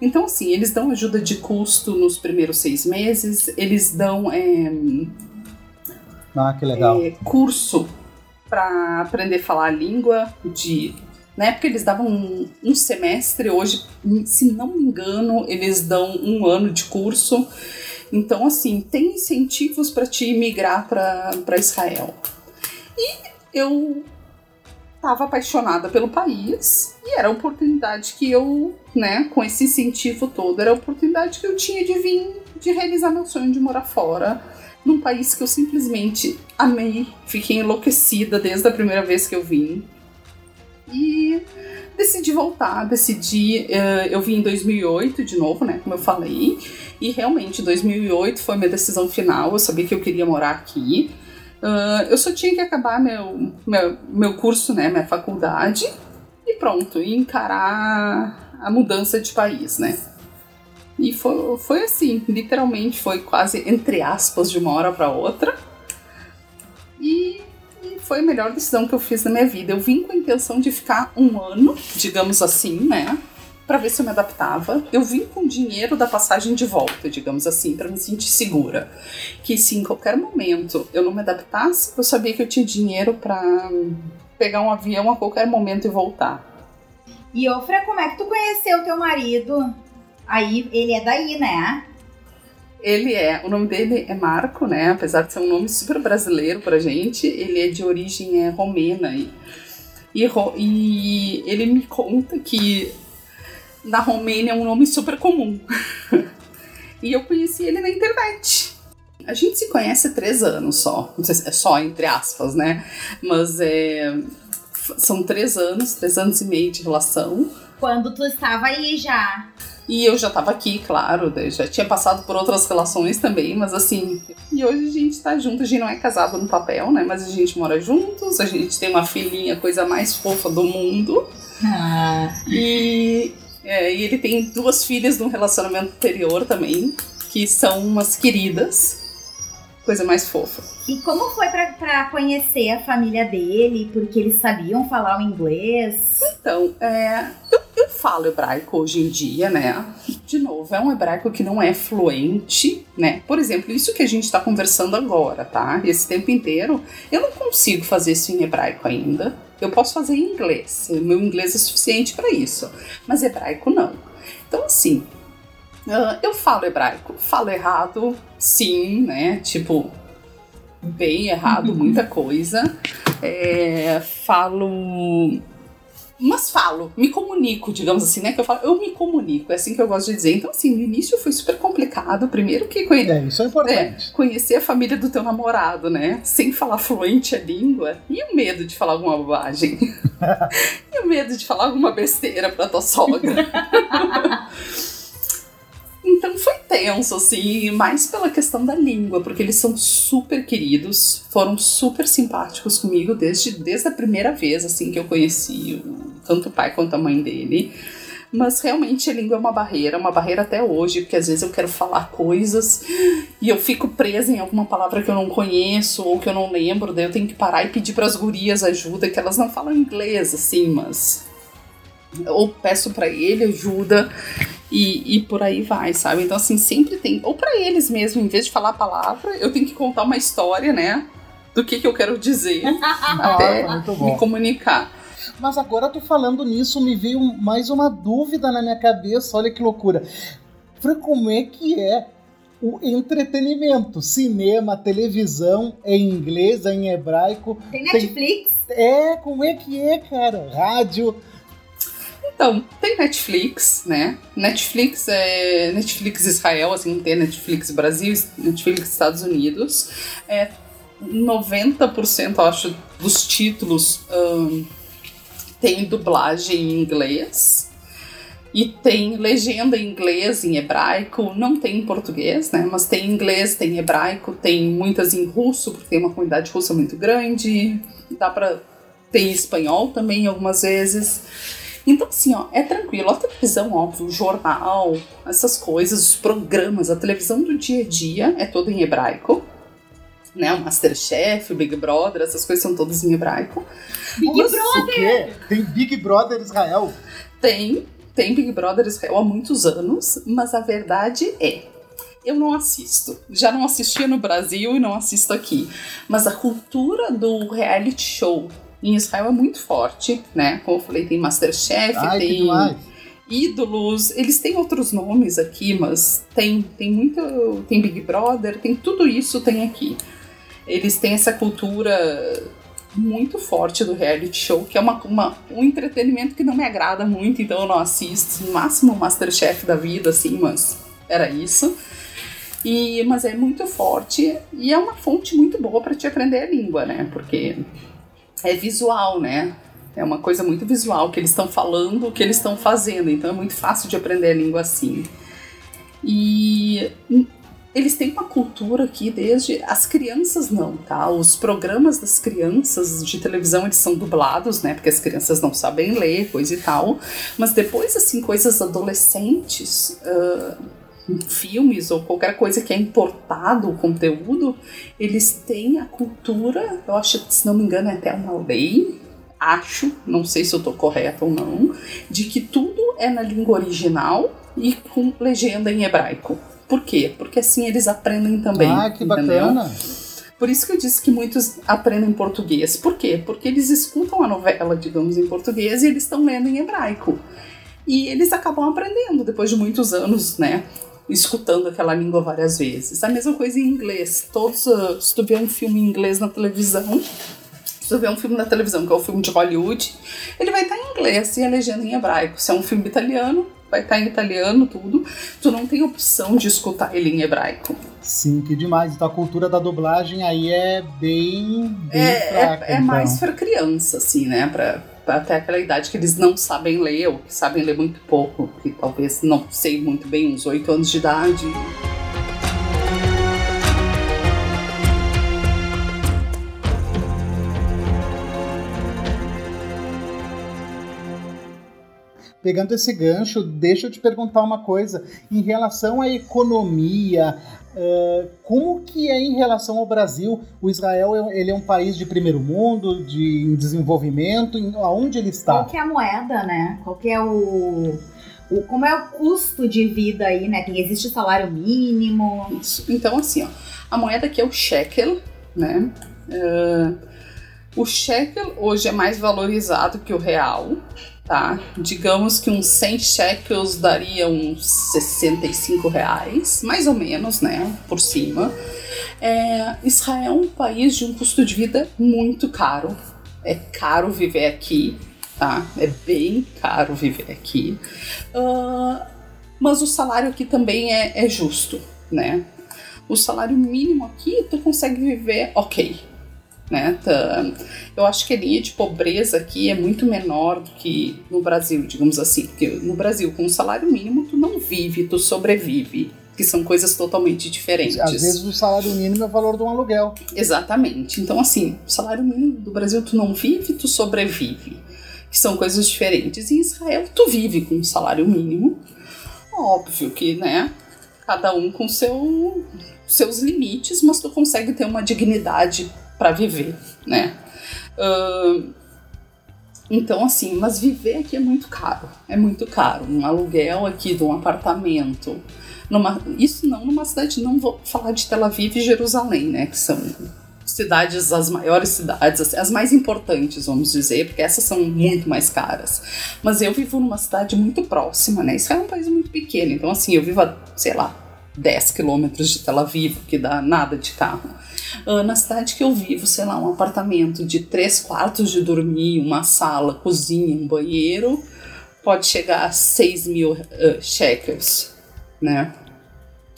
Então, assim, eles dão ajuda de custo nos primeiros seis meses, eles dão é, ah, que legal. É, curso para aprender a falar a língua de. Na época eles davam um, um, semestre, hoje, se não me engano, eles dão um ano de curso. Então, assim, tem incentivos para te migrar para Israel. E eu estava apaixonada pelo país e era a oportunidade que eu, né, com esse incentivo todo, era a oportunidade que eu tinha de vir, de realizar meu sonho de morar fora, num país que eu simplesmente amei, fiquei enlouquecida desde a primeira vez que eu vim. E decidi voltar, decidi. Uh, eu vim em 2008 de novo, né? Como eu falei. E realmente, 2008 foi minha decisão final. Eu sabia que eu queria morar aqui. Uh, eu só tinha que acabar meu, meu, meu curso, né, minha faculdade, e pronto, e encarar a mudança de país, né. E foi, foi assim, literalmente foi quase entre aspas de uma hora para outra. E, e, foi a melhor decisão que eu fiz na minha vida. Eu vim com a intenção de ficar um ano, digamos assim, né? Para ver se eu me adaptava. Eu vim com dinheiro da passagem de volta, digamos assim, para me sentir segura. Que se em qualquer momento eu não me adaptasse, eu sabia que eu tinha dinheiro para pegar um avião a qualquer momento e voltar. E Ofra, como é que tu conheceu teu marido? Aí, ele é daí, né? Ele é, o nome dele é Marco, né? Apesar de ser um nome super brasileiro pra gente, ele é de origem é, romena. E, e, e ele me conta que na Romênia é um nome super comum. (laughs) e eu conheci ele na internet. A gente se conhece há três anos só. Não sei se é só, entre aspas, né? Mas é, são três anos, três anos e meio de relação. Quando tu estava aí já. E eu já tava aqui, claro, já tinha passado por outras relações também, mas assim. E hoje a gente tá junto, a gente não é casado no papel, né? Mas a gente mora juntos, a gente tem uma filhinha, coisa mais fofa do mundo. Ah. E, é, e ele tem duas filhas de um relacionamento anterior também, que são umas queridas coisa mais fofa. E como foi para conhecer a família dele? Porque eles sabiam falar o inglês? Então, é, eu, eu, falo hebraico hoje em dia, né? De novo, é um hebraico que não é fluente, né? Por exemplo, isso que a gente está conversando agora, tá? Esse tempo inteiro, eu não consigo fazer isso em hebraico ainda. Eu posso fazer em inglês. Meu inglês é suficiente para isso. Mas hebraico não. Então, assim, Uh, eu falo hebraico. Falo errado, sim, né? Tipo, bem errado, uhum. muita coisa. É, falo. Mas falo, me comunico, digamos assim, né? Que eu falo, eu me comunico, é assim que eu gosto de dizer. Então, assim, no início foi super complicado. Primeiro que conhe... é, isso é importante. É, conhecer a família do teu namorado, né? Sem falar fluente a língua. E o medo de falar alguma bobagem. (laughs) e o medo de falar alguma besteira pra tua sogra. (laughs) Então foi tenso, assim, mais pela questão da língua, porque eles são super queridos, foram super simpáticos comigo desde, desde a primeira vez, assim, que eu conheci tanto o pai quanto a mãe dele. Mas realmente a língua é uma barreira, uma barreira até hoje, porque às vezes eu quero falar coisas e eu fico presa em alguma palavra que eu não conheço ou que eu não lembro, daí eu tenho que parar e pedir para as gurias ajuda, que elas não falam inglês, assim, mas ou peço para ele ajuda e, e por aí vai, sabe? Então, assim, sempre tem. Ou para eles mesmo, em vez de falar a palavra, eu tenho que contar uma história, né? Do que, que eu quero dizer (laughs) até me comunicar. Mas agora tô falando nisso, me veio mais uma dúvida na minha cabeça, olha que loucura. Como é que é o entretenimento, cinema, televisão, é em inglês, é em hebraico. Tem Netflix? Tem... É, como é que é, cara? Rádio. Então, tem Netflix, né? Netflix é Netflix Israel, assim, tem Netflix Brasil, Netflix Estados Unidos. É 90%, acho, dos títulos um, tem dublagem em inglês. E tem legenda em inglês, em hebraico, não tem em português, né? Mas tem em inglês, tem em hebraico, tem muitas em russo, porque tem uma comunidade russa muito grande. Dá pra. Tem em espanhol também algumas vezes. Então, assim, ó, é tranquilo. A televisão, óbvio, o jornal, essas coisas, os programas, a televisão do dia a dia é toda em hebraico. Né, o Masterchef, o Big Brother, essas coisas são todas em hebraico. Big Mas, Brother! O quê? Tem Big Brother Israel? Tem, tem Big Brother Israel há muitos anos, mas a verdade é, eu não assisto. Já não assistia no Brasil e não assisto aqui. Mas a cultura do reality show em Israel é muito forte, né? Como eu falei, tem Masterchef, Ai, tem ídolos, eles têm outros nomes aqui, mas tem, tem muito. Tem Big Brother, tem tudo isso tem aqui. Eles têm essa cultura muito forte do reality show, que é uma, uma, um entretenimento que não me agrada muito, então eu não assisto. No máximo o Masterchef da vida, assim, mas era isso. E, mas é muito forte e é uma fonte muito boa para te aprender a língua, né? Porque é visual, né? É uma coisa muito visual que eles estão falando, o que eles estão fazendo. Então é muito fácil de aprender a língua assim. E eles têm uma cultura aqui desde as crianças não, tá? Os programas das crianças de televisão eles são dublados, né? Porque as crianças não sabem ler, coisa e tal. Mas depois assim coisas adolescentes, uh, filmes ou qualquer coisa que é importado o conteúdo, eles têm a cultura, eu acho se não me engano é até uma lei, acho, não sei se eu tô correta ou não, de que tudo é na língua original e com legenda em hebraico. Por quê? Porque assim eles aprendem também. Ah, que entendeu? bacana! Por isso que eu disse que muitos aprendem português. Por quê? Porque eles escutam a novela, digamos, em português e eles estão lendo em hebraico. E eles acabam aprendendo depois de muitos anos, né? Escutando aquela língua várias vezes. A mesma coisa em inglês. Todos, uh, se tu vê um filme em inglês na televisão, se tu vê um filme na televisão, que é o um filme de Hollywood, ele vai estar em inglês e a legenda em hebraico. Se é um filme italiano, vai estar em italiano, tudo. Tu não tem opção de escutar ele em hebraico. Sim, que demais. Então a cultura da dublagem aí é bem, bem é, fraca. É, é então. mais pra criança, assim, né? Pra até aquela idade que eles não sabem ler, ou que sabem ler muito pouco, que talvez não sei muito bem, uns 8 anos de idade. Pegando esse gancho, deixa eu te perguntar uma coisa. Em relação à economia, uh, como que é em relação ao Brasil? O Israel ele é um país de primeiro mundo, de em desenvolvimento, em, aonde ele está? Qual que é a moeda, né? Qual que é o, o como é o custo de vida aí, né? Tem, existe salário mínimo? Isso. Então, assim, ó, a moeda aqui é o shekel, né? Uh, o shekel hoje é mais valorizado que o real, tá? Digamos que uns 100 shekels daria uns 65 reais, mais ou menos, né? Por cima. É, Israel é um país de um custo de vida muito caro. É caro viver aqui, tá? É bem caro viver aqui. Uh, mas o salário aqui também é, é justo, né? O salário mínimo aqui tu consegue viver ok, né? Eu acho que a linha de pobreza aqui é muito menor do que no Brasil, digamos assim. Porque no Brasil, com o salário mínimo, tu não vive, tu sobrevive. Que são coisas totalmente diferentes. Às vezes o salário mínimo é o valor de um aluguel. Exatamente. Então, assim, o salário mínimo do Brasil tu não vive, tu sobrevive. Que são coisas diferentes. Em Israel, tu vive com um salário mínimo. Óbvio que, né? Cada um com seu, seus limites, mas tu consegue ter uma dignidade para viver, né? Uh, então, assim, mas viver aqui é muito caro. É muito caro. Um aluguel aqui de um apartamento. Numa, isso não numa cidade, não vou falar de Tel Aviv e Jerusalém, né? Que são cidades, as maiores cidades, as mais importantes, vamos dizer, porque essas são muito mais caras. Mas eu vivo numa cidade muito próxima, né? Israel é um país muito pequeno, então assim, eu vivo a, sei lá, 10 quilômetros de Tel Aviv, que dá nada de carro. Uh, na cidade que eu vivo, sei lá, um apartamento de três quartos de dormir, uma sala, cozinha, um banheiro, pode chegar a 6 mil uh, shekels, né?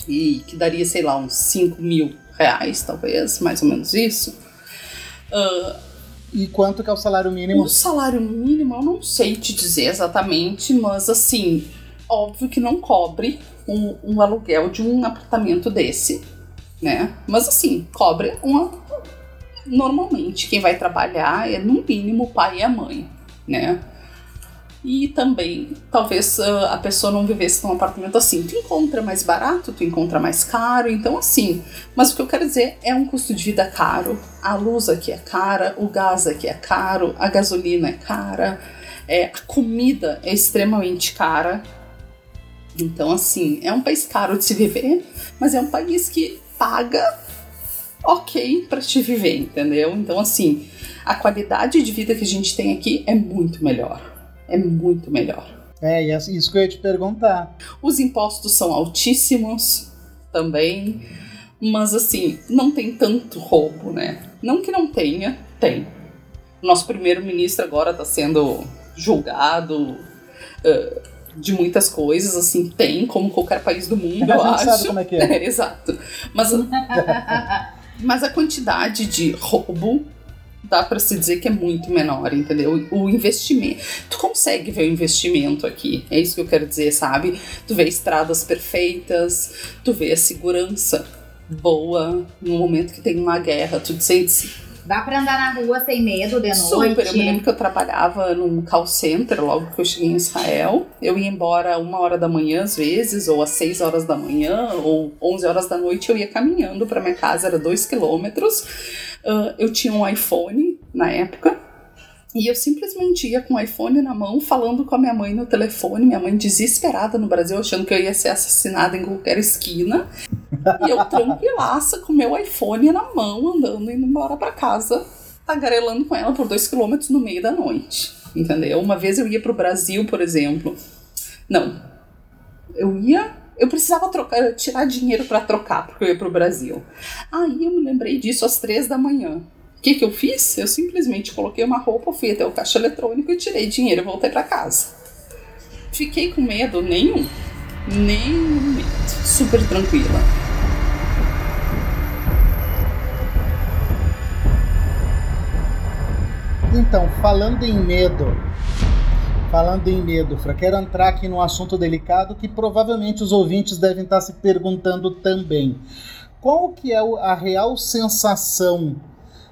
E que daria, sei lá, uns 5 mil reais, talvez, mais ou menos isso. Uh, e quanto que é o salário mínimo? O salário mínimo eu não sei te dizer exatamente, mas assim, óbvio que não cobre um, um aluguel de um apartamento desse né? Mas assim, cobre uma. Normalmente, quem vai trabalhar é no mínimo o pai e a mãe, né? E também, talvez uh, a pessoa não vivesse num apartamento assim. Tu encontra mais barato, tu encontra mais caro, então assim. Mas o que eu quero dizer é um custo de vida caro. A luz aqui é cara, o gás aqui é caro, a gasolina é cara, é, a comida é extremamente cara. Então, assim, é um país caro de se viver, mas é um país que paga ok para te viver, entendeu? Então, assim, a qualidade de vida que a gente tem aqui é muito melhor. É muito melhor. É, e é isso que eu ia te perguntar. Os impostos são altíssimos também, mas assim, não tem tanto roubo, né? Não que não tenha, tem. Nosso primeiro-ministro agora está sendo julgado. Uh, de muitas coisas, assim, tem, como qualquer país do mundo, eu acho. sabe como é que é. é (laughs) exato. Mas, (laughs) mas a quantidade de roubo dá para se dizer que é muito menor, entendeu? O investimento. Tu consegue ver o investimento aqui. É isso que eu quero dizer, sabe? Tu vê estradas perfeitas, tu vê a segurança boa no momento que tem uma guerra, tu sente Dá pra andar na rua sem medo de noite? Super. Eu me lembro que eu trabalhava num call center logo que eu cheguei em Israel. Eu ia embora uma hora da manhã às vezes, ou às seis horas da manhã, ou onze horas da noite eu ia caminhando para minha casa, era dois quilômetros. Uh, eu tinha um iPhone na época. E eu simplesmente ia com o iPhone na mão, falando com a minha mãe no telefone, minha mãe desesperada no Brasil, achando que eu ia ser assassinada em qualquer esquina. E eu tranquilaça com meu iPhone na mão, andando, indo embora para casa, tagarelando com ela por dois quilômetros no meio da noite. Entendeu? Uma vez eu ia pro Brasil, por exemplo. Não. Eu ia eu precisava trocar, tirar dinheiro para trocar, porque eu ia pro Brasil. Aí eu me lembrei disso às três da manhã. O que, que eu fiz? Eu simplesmente coloquei uma roupa, fui até o caixa eletrônico e tirei dinheiro e voltei para casa. fiquei com medo nenhum. Nenhum medo. Super tranquila. Então, falando em medo, falando em medo, Fra, quero entrar aqui num assunto delicado que provavelmente os ouvintes devem estar se perguntando também. Qual que é a real sensação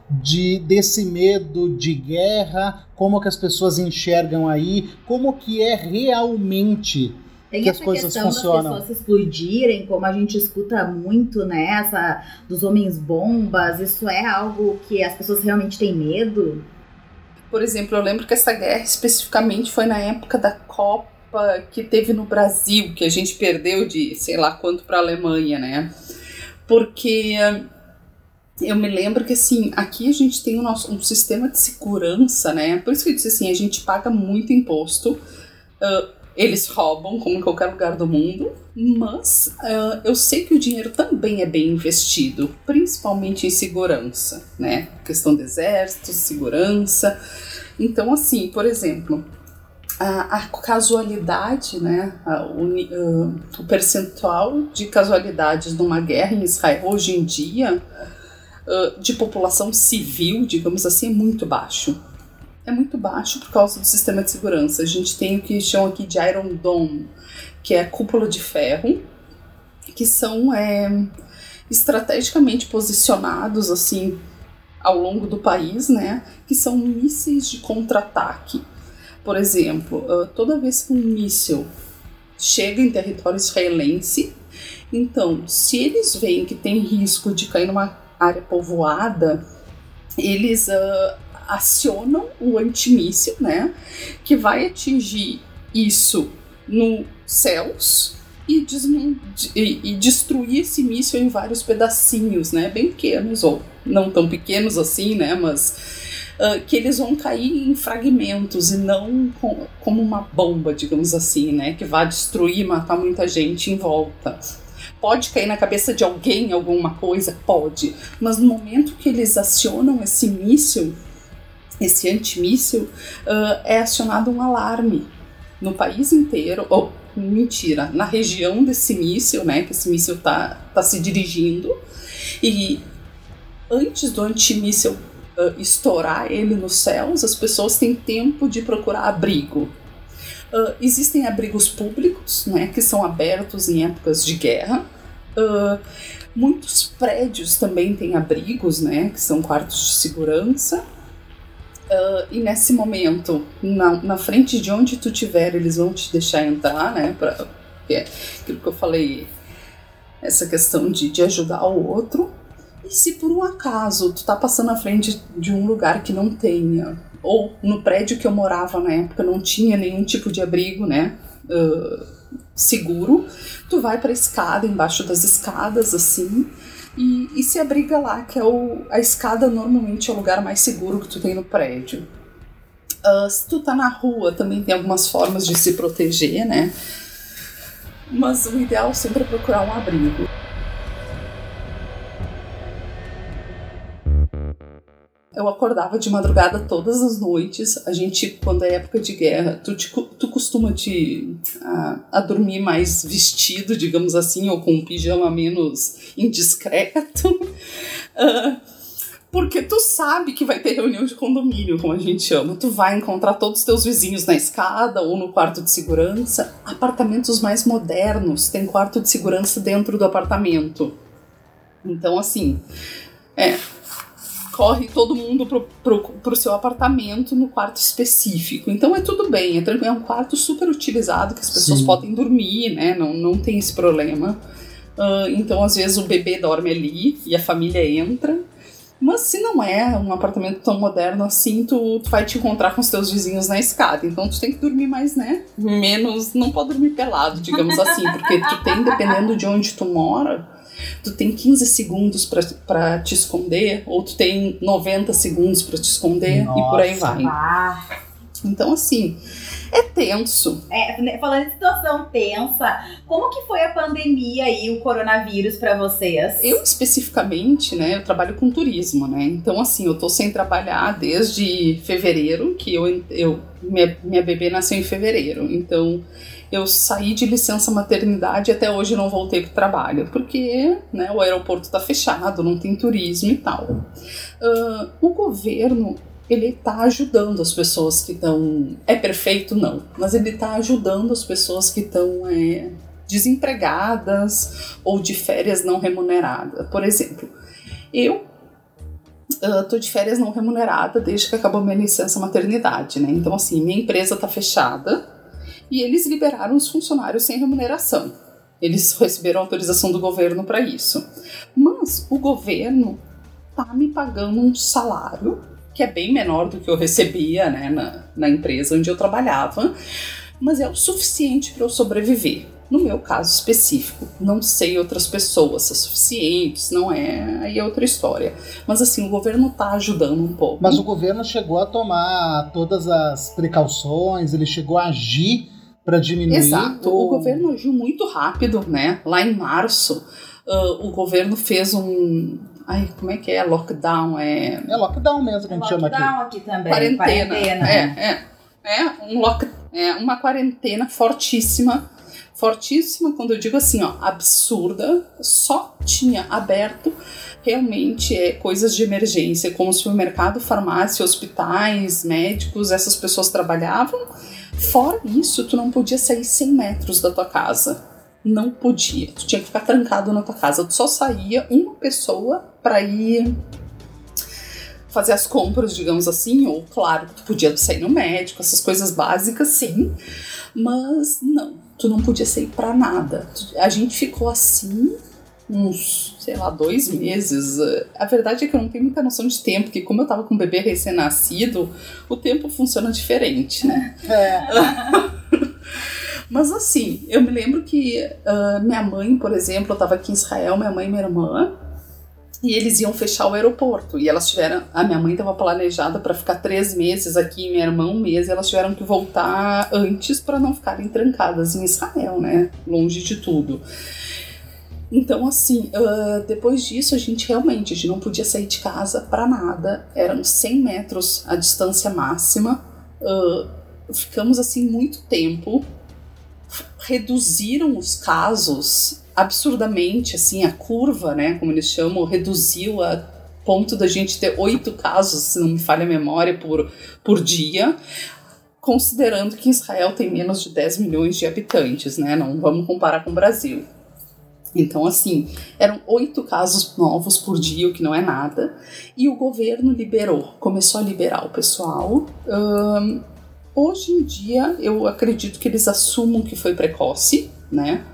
de desse medo de guerra, como que as pessoas enxergam aí, como que é realmente Tem que essa as coisas questão funcionam. das pessoas explodirem, como a gente escuta muito, né? Essa, dos homens bombas, isso é algo que as pessoas realmente têm medo? Por exemplo, eu lembro que essa guerra especificamente foi na época da Copa que teve no Brasil, que a gente perdeu de sei lá quanto para a Alemanha, né? Porque eu me lembro que assim, aqui a gente tem o nosso, um sistema de segurança, né? Por isso que eu disse assim, a gente paga muito imposto. uh, eles roubam, como em qualquer lugar do mundo, mas uh, eu sei que o dinheiro também é bem investido, principalmente em segurança, né? Questão do exército, segurança. Então, assim, por exemplo, a, a casualidade, né? A, o, uh, o percentual de casualidades numa guerra em Israel hoje em dia de população civil, digamos assim, é muito baixo. É muito baixo por causa do sistema de segurança. A gente tem o que chamam aqui de Iron Dome, que é a cúpula de ferro, que são é, estrategicamente posicionados assim ao longo do país, né? Que são mísseis de contra-ataque. Por exemplo, toda vez que um míssil chega em território israelense, então, se eles veem que tem risco de cair numa área povoada, eles uh, acionam o antimíssil, né? Que vai atingir isso no céus e, e, e, destruir esse míssil em vários pedacinhos, né? Bem pequenos ou não tão pequenos assim, né? Mas uh, que eles vão cair em fragmentos e não com, como uma bomba, digamos assim, né? Que vai destruir, matar muita gente em volta. Pode cair na cabeça de alguém alguma coisa? Pode. Mas no momento que eles acionam esse míssil, esse antimíssil, uh, é acionado um alarme no país inteiro, ou mentira, na região desse míssil, né, que esse míssil tá, tá se dirigindo, e antes do antimíssil uh, estourar ele nos céus, as pessoas têm tempo de procurar abrigo. Uh, existem abrigos públicos, né, que são abertos em épocas de guerra. Uh, muitos prédios também têm abrigos, né, que são quartos de segurança. Uh, e nesse momento, na, na frente de onde tu tiver, eles vão te deixar entrar, né? Pra, é aquilo que eu falei, essa questão de, de ajudar o outro. E se por um acaso tu tá passando na frente de um lugar que não tenha, ou no prédio que eu morava na época não tinha nenhum tipo de abrigo, né? Uh, seguro, tu vai pra escada, embaixo das escadas, assim, e, e se abriga lá, que é o, a escada normalmente é o lugar mais seguro que tu tem no prédio. Uh, se tu tá na rua, também tem algumas formas de se proteger, né? Mas o ideal sempre é procurar um abrigo. Eu acordava de madrugada todas as noites. A gente, quando é época de guerra, tu, te, tu costuma te, a, a dormir mais vestido, digamos assim, ou com um pijama menos indiscreto. Uh, (laughs) porque tu sabe que vai ter reunião de condomínio, como a gente chama. Tu vai encontrar todos os teus vizinhos na escada ou no quarto de segurança. Apartamentos mais modernos têm quarto de segurança dentro do apartamento. Então, assim, é, corre todo mundo pro, pro, pro seu apartamento no quarto específico. Então é tudo bem, é tranquilo, é um quarto super utilizado que as pessoas Sim. podem dormir, né? Não, não tem esse problema. Uh, então, às vezes, o bebê dorme ali e a família entra. Mas se não é um apartamento tão moderno assim, tu, tu vai te encontrar com os teus vizinhos na escada. Então tu tem que dormir mais, né? Menos. Não pode dormir pelado, digamos assim. Porque tu tem, dependendo de onde tu mora, tu tem 15 segundos para te esconder, ou tu tem 90 segundos para te esconder, Nossa. e por aí vai. Ah, Então, assim, é tenso. é, né, falando em situação tensa, como que foi a pandemia e o coronavírus pra vocês? Eu especificamente, né, eu trabalho com turismo, né? Então, assim, eu tô sem trabalhar desde fevereiro, que eu, eu minha, minha bebê nasceu em fevereiro. Então, eu saí de licença maternidade e até hoje não voltei para o trabalho, porque né, o aeroporto está fechado, não tem turismo e tal. Uh, o governo ele está ajudando as pessoas que estão. É perfeito? Não. Mas ele está ajudando as pessoas que estão é, desempregadas ou de férias não remuneradas. Por exemplo, eu estou uh, de férias não remunerada desde que acabou minha licença maternidade, né? Então, assim, minha empresa está fechada e eles liberaram os funcionários sem remuneração. Eles (laughs) receberam autorização do governo para isso. Mas o governo tá me pagando um salário que é bem menor do que eu recebia né, na, na empresa onde eu trabalhava, mas é o suficiente para eu sobreviver. No meu caso específico, não sei outras pessoas se é suficiente, se não é, aí é outra história. Mas assim, o governo está ajudando um pouco. Mas o governo chegou a tomar todas as precauções, ele chegou a agir para diminuir. Exato, o... o governo agiu muito rápido, né? Lá em março, uh, o governo fez um, Ai, como é que é? Lockdown? É, é lockdown mesmo que a gente chama aqui. Lockdown aqui também. Quarentena. quarentena. É, é. É, um lock, é uma quarentena fortíssima. Fortíssima, quando eu digo assim, ó, absurda. Só tinha aberto realmente é, coisas de emergência, como supermercado, farmácia, hospitais, médicos, essas pessoas trabalhavam. Fora isso, tu não podia sair 100 metros da tua casa não podia. Tu tinha que ficar trancado na tua casa. Tu só saía uma pessoa para ir fazer as compras, digamos assim, ou claro, tu podia sair no médico, essas coisas básicas, sim, mas não, tu não podia sair para nada. A gente ficou assim uns, sei lá, dois meses. A verdade é que eu não tenho muita noção de tempo, porque como eu tava com um bebê recém-nascido, o tempo funciona diferente, né? É. (laughs) Mas assim, eu me lembro que uh, minha mãe, por exemplo, eu estava aqui em Israel, minha mãe e minha irmã, e eles iam fechar o aeroporto. E elas tiveram. A minha mãe estava planejada para ficar três meses aqui, minha irmã um mês, e elas tiveram que voltar antes para não ficarem trancadas em Israel, né? Longe de tudo. Então, assim, uh, depois disso, a gente realmente a gente não podia sair de casa para nada. Eram 100 metros a distância máxima. Uh, ficamos assim muito tempo reduziram os casos absurdamente, assim, a curva, né, como eles chamam, reduziu a ponto da gente ter oito casos, se não me falha a memória, por, por dia, considerando que Israel tem menos de 10 milhões de habitantes, né, não vamos comparar com o Brasil. Então, assim, eram oito casos novos por dia, o que não é nada, e o governo liberou, começou a liberar o pessoal. Um, Hoje em dia, eu acredito que eles assumam que foi precoce, né?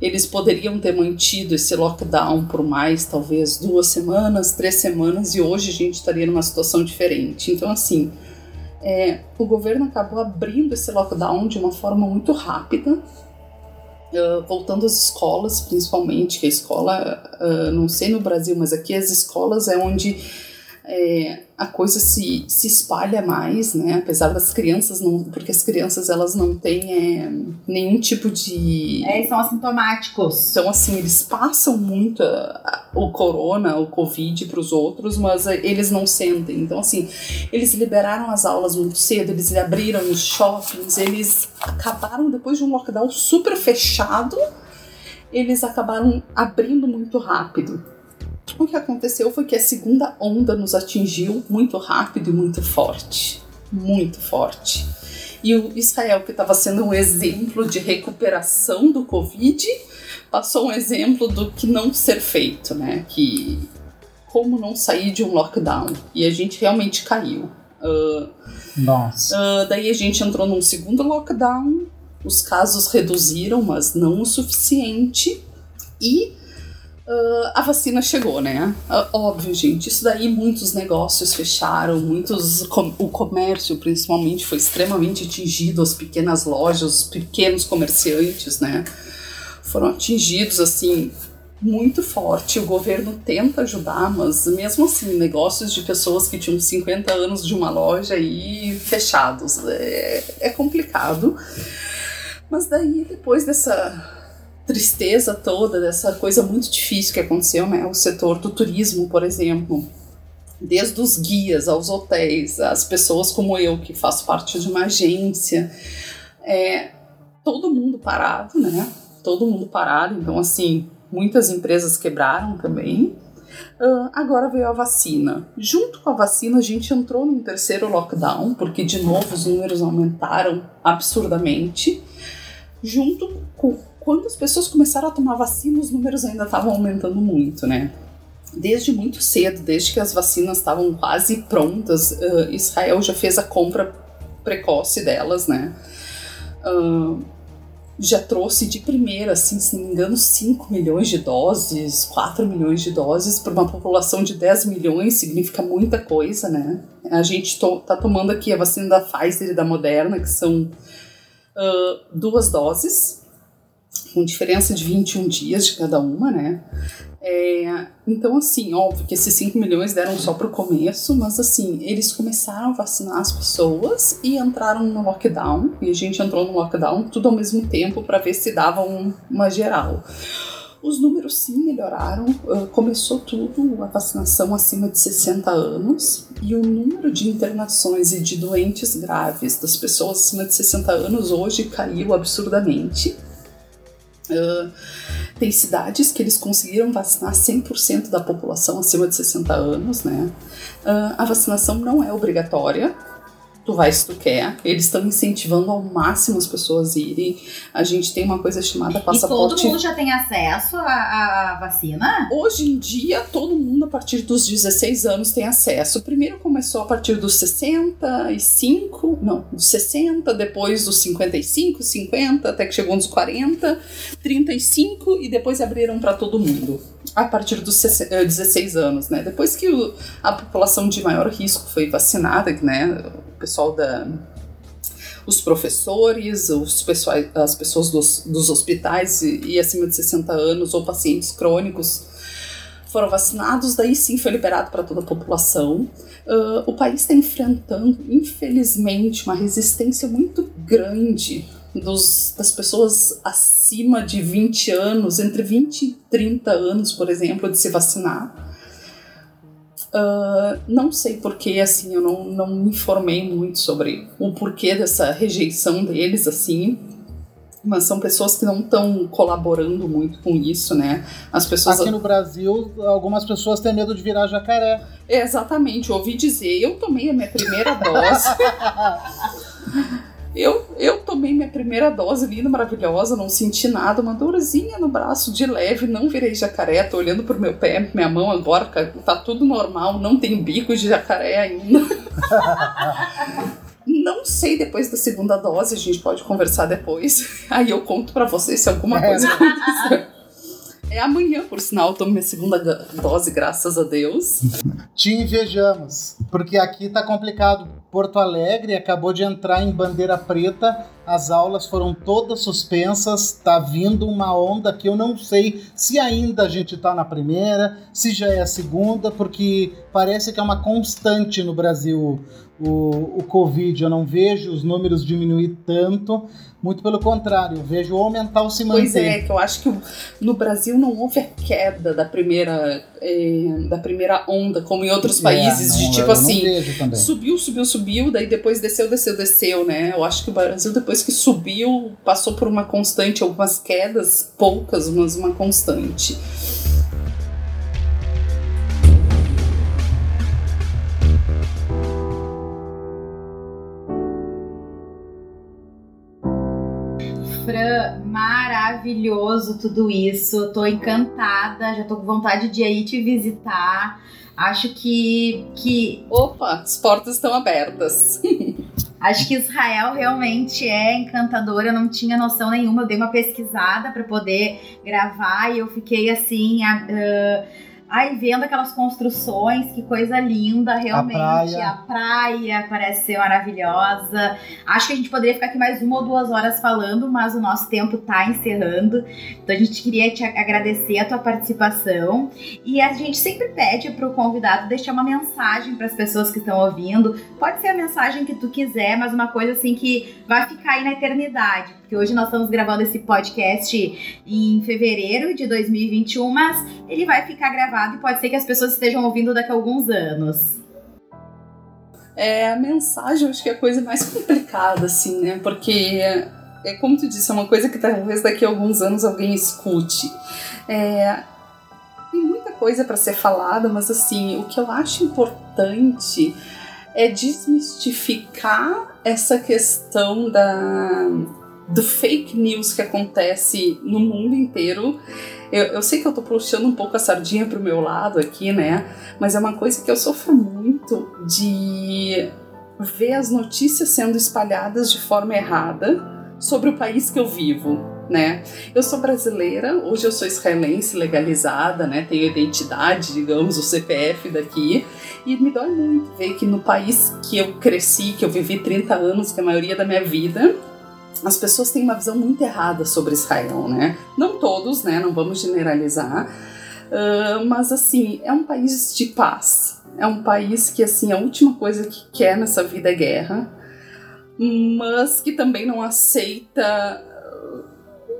Eles poderiam ter mantido esse lockdown por mais, talvez, duas semanas, três semanas, e hoje a gente estaria numa situação diferente. Então, assim, é, o governo acabou abrindo esse lockdown de uma forma muito rápida, uh, voltando às escolas, principalmente, que a escola, uh, não sei no Brasil, mas aqui as escolas é onde é, a coisa se, se espalha mais, né? Apesar das crianças não, porque as crianças elas não têm é, nenhum tipo de, é, são assintomáticos. Então assim eles passam muito a, a, o corona, o covid para os outros, mas a, eles não sentem. Então assim eles liberaram as aulas muito cedo, eles abriram os shoppings, eles acabaram depois de um lockdown super fechado, eles acabaram abrindo muito rápido. O que aconteceu foi que a segunda onda nos atingiu muito rápido e muito forte. Muito forte. E o Israel, que estava sendo um exemplo de recuperação do Covid, passou um exemplo do que não ser feito, né? Que como não sair de um lockdown. E a gente realmente caiu. Uh, Nossa. Uh, daí a gente entrou num segundo lockdown, os casos reduziram, mas não o suficiente. E Uh, a vacina chegou, né? Uh, óbvio, gente. Isso daí muitos negócios fecharam, muitos. Com, o comércio, principalmente, foi extremamente atingido, as pequenas lojas, os pequenos comerciantes, né? Foram atingidos, assim, muito forte. O governo tenta ajudar, mas mesmo assim, negócios de pessoas que tinham 50 anos de uma loja aí fechados. É, é complicado. Mas daí, depois dessa tristeza toda, dessa coisa muito difícil que aconteceu, né? O setor do turismo, por exemplo, desde os guias aos hotéis, as pessoas como eu, que faço parte de uma agência, é, todo mundo parado, né? Todo mundo parado, então assim, muitas empresas quebraram também. Uh, agora veio a vacina. Junto com a vacina, a gente entrou num terceiro lockdown, porque de novo os números aumentaram absurdamente. Junto com quando as pessoas começaram a tomar vacina, os números ainda estavam aumentando muito, né? Desde muito cedo, desde que as vacinas estavam quase prontas, uh, Israel já fez a compra precoce delas, né? Uh, já trouxe de primeira, assim, se não me engano, 5 milhões de doses, 4 milhões de doses para uma população de 10 milhões, significa muita coisa, né? A gente to tá tomando aqui a vacina da Pfizer e da Moderna, que são uh, duas doses, com diferença de 21 dias de cada uma, né? É, então, assim, óbvio que esses 5 milhões deram só para o começo, mas assim, eles começaram a vacinar as pessoas e entraram no lockdown, e a gente entrou no lockdown tudo ao mesmo tempo para ver se dava um, uma geral. Os números sim melhoraram, começou tudo a vacinação acima de 60 anos e o número de internações e de doentes graves das pessoas acima de 60 anos hoje caiu absurdamente. Uh, tem cidades que eles conseguiram vacinar 100% da população acima de 60 anos, né? Uh, a vacinação não é obrigatória, tu vai se tu quer. Eles estão incentivando ao máximo as pessoas a irem. A gente tem uma coisa chamada passaporte. E todo mundo já tem acesso à, à vacina? Hoje em dia, todo mundo a partir dos 16 anos tem acesso. Primeiro começou a partir dos 65, não, dos 60, depois dos 55, 50, até que chegou nos 40, 35 e depois abriram para todo mundo a partir dos 16 eh, anos, né? Depois que o, a população de maior risco foi vacinada, né? O pessoal da os professores, os pessoais, as pessoas dos, dos hospitais e, e, acima de 60 anos ou pacientes crônicos foram vacinados, daí sim foi liberado para toda a população. Uh, o país está enfrentando, infelizmente, uma resistência muito grande dos, das pessoas acima de 20 anos, entre 20 e 30 anos, por exemplo, de se vacinar. Uh, não sei porquê, assim, eu não, não me informei muito sobre o porquê dessa rejeição deles, assim, mas são pessoas que não estão colaborando muito com isso, né? As pessoas aqui no Brasil, algumas pessoas têm medo de virar jacaré. É, exatamente, ouvi dizer, eu tomei a minha primeira dose. (laughs) Eu, eu tomei minha primeira dose, linda, maravilhosa, não senti nada, uma dorzinha no braço de leve, não virei jacaré, tô olhando pro meu pé, minha mão agora, tá tudo normal, não tem bico de jacaré ainda. (laughs) não sei depois da segunda dose, a gente pode conversar depois. Aí eu conto para vocês se alguma é. coisa aconteceu. É amanhã, por sinal, eu tomo minha segunda dose, graças a Deus. Te invejamos, porque aqui tá complicado Porto Alegre acabou de entrar em bandeira preta, as aulas foram todas suspensas, tá vindo uma onda que eu não sei se ainda a gente tá na primeira, se já é a segunda, porque parece que é uma constante no Brasil o, o Covid. Eu não vejo os números diminuir tanto, muito pelo contrário, eu vejo aumentar ou se manter. Pois é, que eu acho que no Brasil não houve a queda da primeira, eh, da primeira onda, como em outros é, países, é, não, de tipo assim, subiu, subiu, subiu, daí depois desceu, desceu, desceu, né? Eu acho que o Brasil, depois que subiu, passou por uma constante, algumas quedas, poucas, mas uma constante. Maravilhoso tudo isso. Tô encantada, já tô com vontade de ir te visitar. Acho que. que... Opa, as portas estão abertas. (laughs) Acho que Israel realmente é encantador. Eu não tinha noção nenhuma. Eu dei uma pesquisada para poder gravar e eu fiquei assim. Uh, Ai, vendo aquelas construções, que coisa linda, realmente. A praia. a praia. parece ser maravilhosa. Acho que a gente poderia ficar aqui mais uma ou duas horas falando, mas o nosso tempo tá encerrando. Então a gente queria te agradecer a tua participação. E a gente sempre pede pro convidado deixar uma mensagem para as pessoas que estão ouvindo. Pode ser a mensagem que tu quiser, mas uma coisa assim que vai ficar aí na eternidade. Porque hoje nós estamos gravando esse podcast em fevereiro de 2021, mas ele vai ficar gravado gravado e pode ser que as pessoas estejam ouvindo daqui a alguns anos. É, a mensagem acho que é a coisa mais complicada, assim, né? Porque é como tu disse, é uma coisa que talvez daqui a alguns anos alguém escute. É, tem muita coisa para ser falada, mas assim, o que eu acho importante é desmistificar essa questão da do fake news que acontece no mundo inteiro. Eu, eu sei que eu tô puxando um pouco a sardinha pro meu lado aqui, né? Mas é uma coisa que eu sofro muito de ver as notícias sendo espalhadas de forma errada sobre o país que eu vivo. Né? Eu sou brasileira, hoje eu sou israelense legalizada, né? Tenho identidade, digamos, o CPF daqui, e me dói muito ver que no país que eu cresci, que eu vivi 30 anos, que é a maioria da minha vida, as pessoas têm uma visão muito errada sobre Israel, né? Não todos, né? Não vamos generalizar, uh, mas assim é um país de paz. É um país que assim a última coisa que quer nessa vida é guerra, mas que também não aceita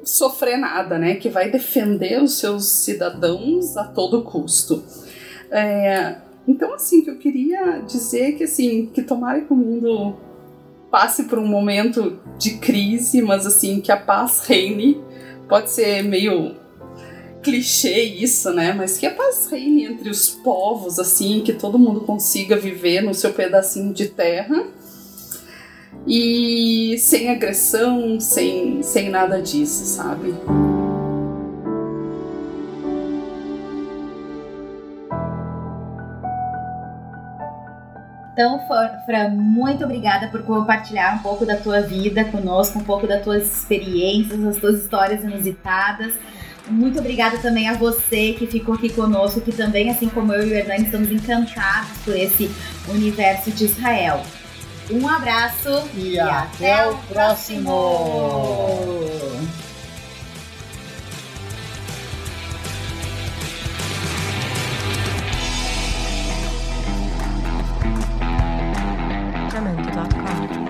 sofrer nada, né? Que vai defender os seus cidadãos a todo custo. É, então, assim, que eu queria dizer que assim que tomara que o mundo passe por um momento de crise, mas assim, que a paz reine. Pode ser meio clichê isso, né? Mas que a paz reine entre os povos, assim, que todo mundo consiga viver no seu pedacinho de terra. E sem agressão, sem, sem nada disso, sabe? Então, Fran, muito obrigada por compartilhar um pouco da tua vida conosco, um pouco das tuas experiências, as tuas histórias inusitadas. Muito obrigada também a você que ficou aqui conosco, que também, assim como eu e o Hernani, estamos encantados por esse universo de Israel. Um abraço e, e até, até, o próximo. próximo. sacramento.com.